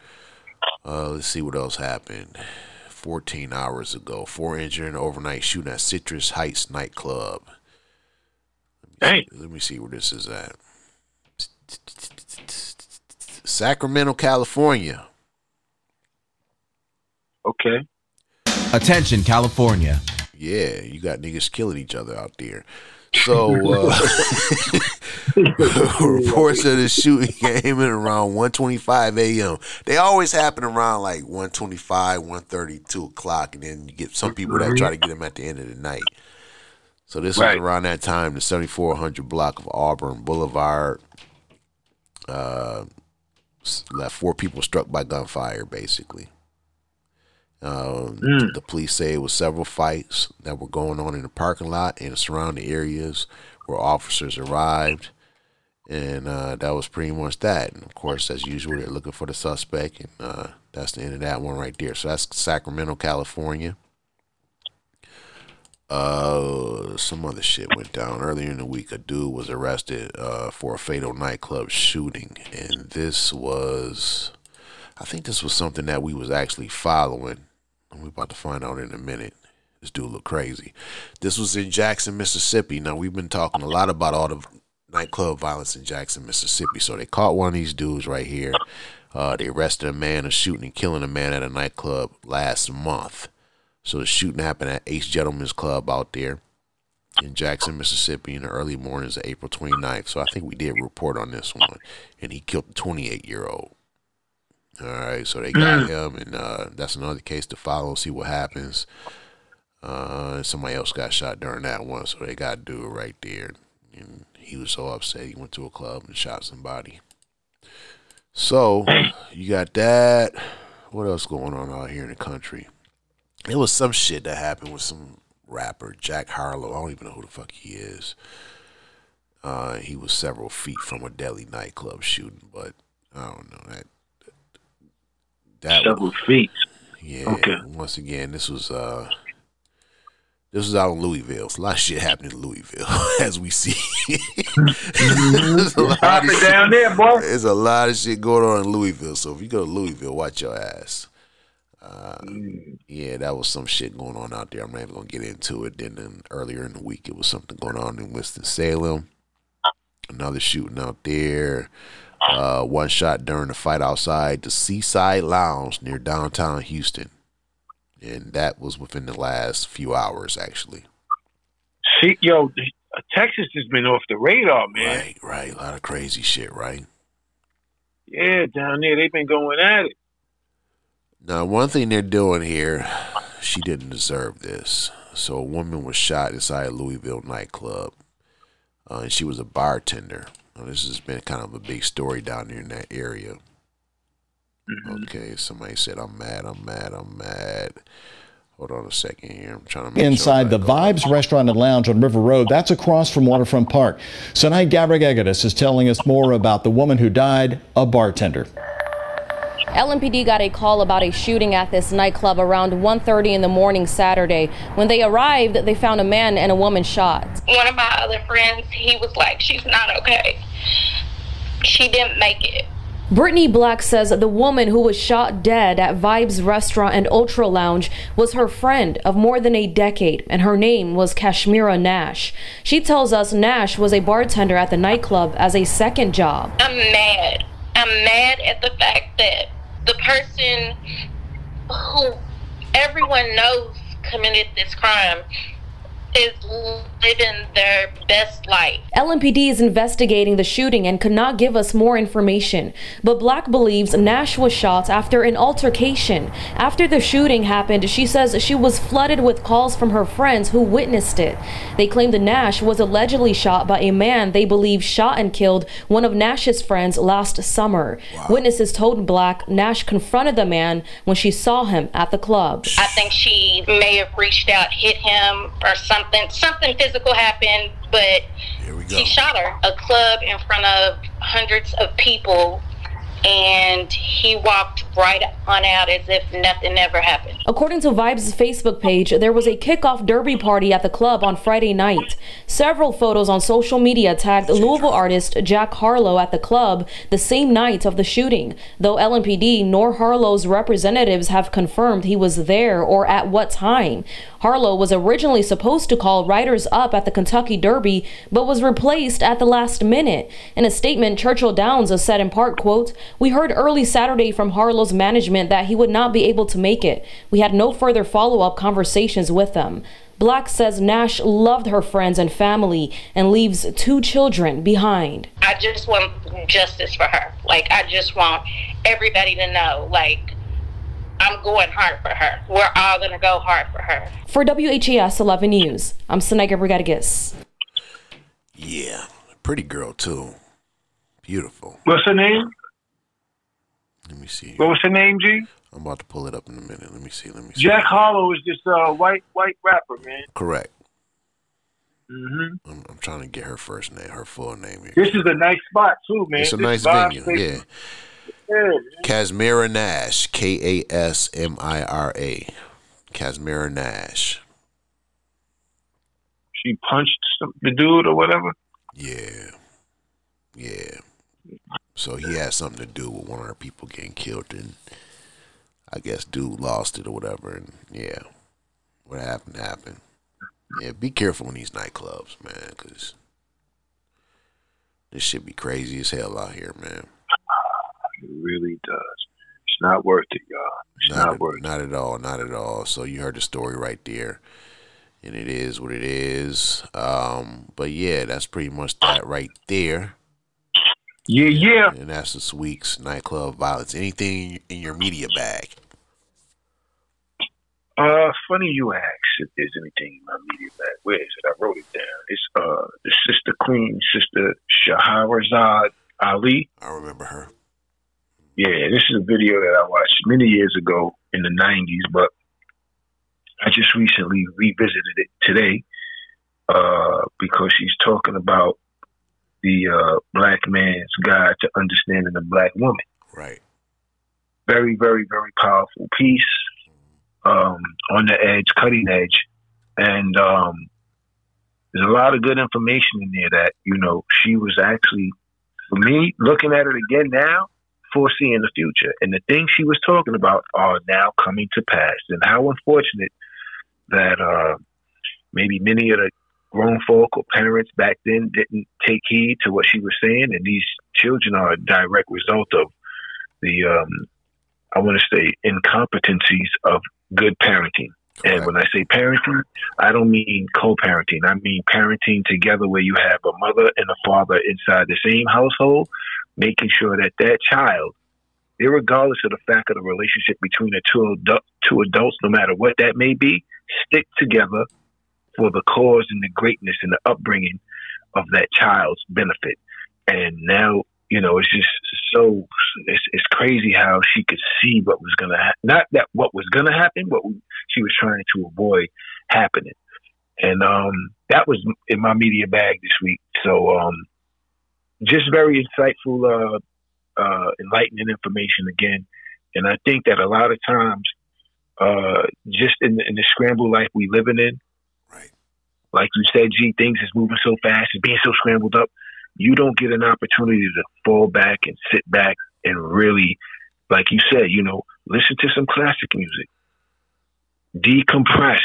Uh, let's see what else happened. 14 hours ago, four injured in overnight shooting at Citrus Heights nightclub. Let me, see, let me see where this is at. Sacramento, California. Okay. Attention, California. Yeah, you got niggas killing each other out there. So, uh, reports of the shooting came in around 1.25 a.m. They always happen around like 1.25, 1.30, 2 o'clock, and then you get some people that try to get them at the end of the night. So this Right. was around that time, the 7400 block of Auburn Boulevard. Uh, s- left four people struck by gunfire, basically. Um, The police say it was several fights that were going on in the parking lot and surrounding areas where officers arrived. And uh, that was pretty much that. And of course, as usual, they're looking for the suspect. And uh, that's the end of that one right there. So that's Sacramento, California. Uh, some other shit went down earlier in the week. A dude was arrested uh, for a fatal nightclub shooting, and this was, I think this was something that we was actually following. We're about to find out in a minute. This dude look crazy. This was in Jackson, Mississippi. Now we've been talking a lot about all the nightclub violence in Jackson, Mississippi. So they caught one of these dudes right here. Uh, they arrested a man of shooting and killing a man at a nightclub last month. So the shooting happened at Ace Gentleman's Club out there in Jackson, Mississippi in the early mornings of April 29th. So I think we did report on this one. And he killed a 28 year old. All right, so they got him, and uh, that's another case to follow, see what happens. Uh, somebody else got shot during that one, so they got to do it right there. And he was so upset, he went to a club and shot somebody. So you got that. What else going on out here in the country? It was some shit that happened with some rapper Jack Harlow. I don't even know who the fuck he is. Uh, he was several feet from a deadly nightclub shooting, but I don't know that. That Several feet. yeah. Okay. Once again, this was uh this was out in Louisville. It's a lot of shit happening in Louisville, as we see. There's a lot of it shit- down there, boy. There's a lot of shit going on in Louisville. So if you go to Louisville, watch your ass. Uh, yeah, that was some shit going on out there. I'm not even gonna get into it. Then, then earlier in the week, it was something going on in Winston Salem. Another shooting out there. Uh, one shot during the fight outside the Seaside Lounge near downtown Houston, and that was within the last few hours, actually. See, yo, Texas has been off the radar, man. Right, right. A lot of crazy shit, right? Yeah, down there they've been going at it. Now, one thing they're doing here, she didn't deserve this. So, a woman was shot inside a Louisville nightclub, uh, and she was a bartender. Now, this has been kind of a big story down here in that area. Mm-hmm. Okay, somebody said, I'm mad, I'm mad, I'm mad. Hold on a second here. I'm trying to make Inside sure the Vibes Restaurant and Lounge on River Road, that's across from Waterfront Park. Tonight, Gabriel Egadis is telling us more about the woman who died, a bartender. LMPD got a call about a shooting at this nightclub around 1:30 in the morning Saturday. When they arrived, they found a man and a woman shot. one of my other friends, he was like, she's not okay. She didn't make it. Brittany Black says the woman who was shot dead at Vibes Restaurant and Ultra Lounge was her friend of more than a decade, and her name was Kasmira Nash. She tells us Nash was a bartender at the nightclub as a second job. I'm mad. I'm mad at the fact that the person who everyone knows committed this crime is living their best life. LMPD is investigating the shooting and could not give us more information. But Black believes Nash was shot after an altercation. After the shooting happened, she says she was flooded with calls from her friends who witnessed it. They claim that Nash was allegedly shot by a man they believe shot and killed one of Nash's friends last summer. Witnesses told Black Nash confronted the man when she saw him at the club. I think she may have reached out, hit him, or something. Something physical happened, but Here we go. he shot her. A club in front of hundreds of people, and he walked right on out as if nothing ever happened. According to Vibes' Facebook page, there was a kickoff derby party at the club on Friday night. Several photos on social media tagged Louisville artist Jack Harlow at the club the same night of the shooting, though LMPD nor Harlow's representatives have confirmed he was there or at what time. Harlow was originally supposed to call riders up at the Kentucky Derby, but was replaced at the last minute. In a statement, Churchill Downs has said in part, quote, We heard early Saturday from Harlow's management that he would not be able to make it. We had no further follow-up conversations with them. Black says Nash loved her friends and family and leaves two children behind. I just want justice for her. Like, I just want everybody to know, like, I'm going hard for her. We're all going to go hard for her. For WHAS 11 News, I'm Senait Gebregiorgis. Yeah, pretty girl too. Beautiful. What's her name? Let me see. What was her name, G? I'm about to pull it up in a minute. Let me see. Let me see. Jack Harlow is this uh, white white rapper, man. Correct. Mm-hmm. I'm, I'm trying to get her first name, her full name here. This is a nice spot too, man. It's a This nice venue. station. Yeah. Yeah, man. Kasmira Nash, K A S M I R A. Kasmira Nash. She punched some, the dude or whatever. Yeah. Yeah. So he had something to do with one of her people getting killed, and I guess dude lost it or whatever. And yeah, what happened happened. Yeah, be careful in these nightclubs, man, because this shit be crazy as hell out here, man. It really does. It's not worth it, y'all. It's not, at, worth it. not at all, not at all. So you heard the story right there, and it is what it is. Um, but yeah, that's pretty much that right there. Yeah, yeah. And that's this week's nightclub violence. Anything in your media bag? Uh, funny you ask if there's anything in my media bag. Where is it? I wrote it down. It's uh the sister queen, sister Shahrazad Ali. I remember her. Yeah, this is a video that I watched many years ago in the '90s, but I just recently revisited it today uh, because she's talking about the uh, black man's guide to understanding the black woman. Right. Very, very, very powerful piece. Um, on the edge, cutting edge, and um, there's a lot of good information in there that you know she was actually, for me, looking at it again now, foreseeing the future, and the things she was talking about are now coming to pass. And how unfortunate that uh, maybe many of the grown folk or parents back then didn't take heed to what she was saying, and these children are a direct result of the, um, I want to say, incompetencies of good parenting. And when I say parenting, I don't mean co-parenting. I mean parenting together, where you have a mother and a father inside the same household, making sure that that child, regardless of the fact of the relationship between the two adult, two adults, no matter what that may be, stick together for the cause and the greatness and the upbringing of that child's benefit. And now, you know, it's just so it's, it's crazy how she could see what was to happen. Not that what was to happen, but she was trying to avoid happening. And um, that was in my media bag this week. So um, just very insightful, uh, uh, enlightening information again. And I think that a lot of times, uh, just in the, in the scramble life we living in, like you said, G, things is moving so fast and being so scrambled up, you don't get an opportunity to fall back and sit back and really, like you said, you know, listen to some classic music, decompress,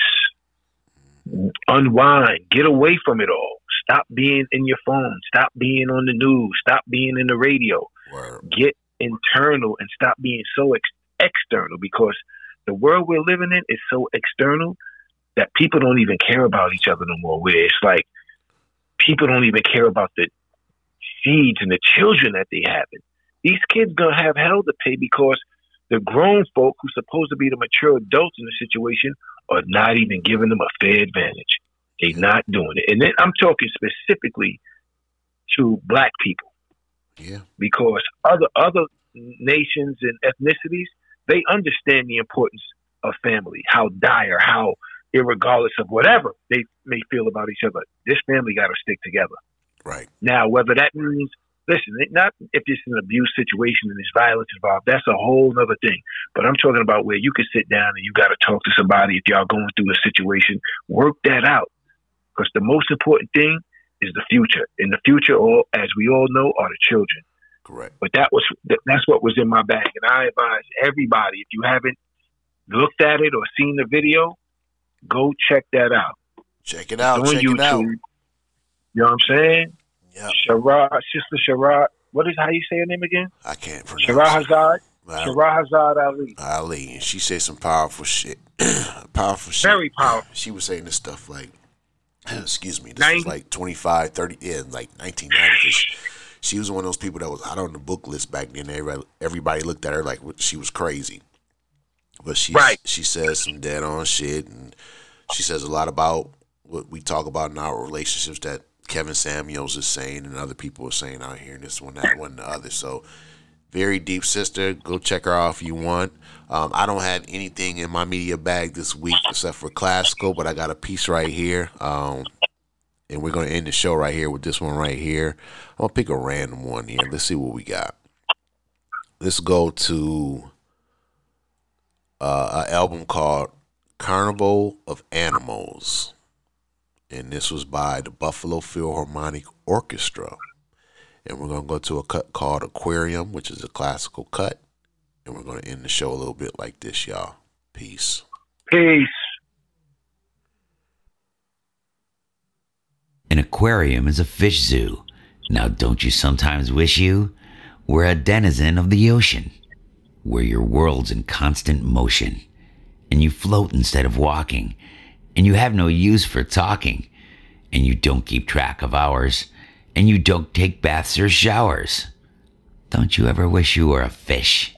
unwind, get away from it all. Stop being in your phone. Stop being on the news. Stop being in the radio. Get internal and stop being so ex- external because the world we're living in is so external that people don't even care about each other no more. Where it's like people don't even care about the seeds and the children that they have. These kids gonna have hell to pay because the grown folk who's supposed to be the mature adults in the situation are not even giving them a fair advantage. They're not doing it. And then I'm talking specifically to black people. Yeah. Because other other nations and ethnicities, they understand the importance of family, how dire, how regardless of whatever they may feel about each other. This family got to stick together. Right. Now, whether that means, listen, not if it's an abuse situation and there's violence involved, that's a whole other thing. But I'm talking about where you can sit down and you got to talk to somebody if y'all going through a situation, work that out. Because the most important thing is the future. In the future, all as we all know, are the children. Correct. But that was that's what was in my bag, and I advise everybody if you haven't looked at it or seen the video, Go check that out. Check it out. on Check YouTube. it out. You know what I'm saying? Yeah. Sharad, Sister Sharad. What is how you say her name again? I can't pronounce. Wow. Shahrazad Ali. Ali, and she said some powerful shit. powerful shit. Very powerful. She was saying this stuff like, excuse me, this 90 was like 25, 30, yeah, like 1990s. She was one of those people that was out on the book list back then. Everybody, everybody looked at her like she was crazy. But she Right. she says some dead on shit, and she says a lot about what we talk about in our relationships that Kevin Samuels is saying and other people are saying out here, and this one, that one, the other. So very deep sister. Go check her out if you want. Um, I don't have anything in my media bag this week except for classical, but I got a piece right here. Um, and we're gonna end the show right here with this one right here. I'm gonna pick a random one here. Let's see what we got. Let's go to uh, an album called Carnival of Animals, and this was by the Buffalo Philharmonic Orchestra. And we're gonna go to a cut called Aquarium, which is a classical cut, and we're gonna end the show a little bit like this, y'all. Peace. Peace. An aquarium is a fish zoo. Now, don't you sometimes wish you were a denizen of the ocean, where your world's in constant motion, and you float instead of walking, and you have no use for talking, and you don't keep track of hours, and you don't take baths or showers? Don't you ever wish you were a fish?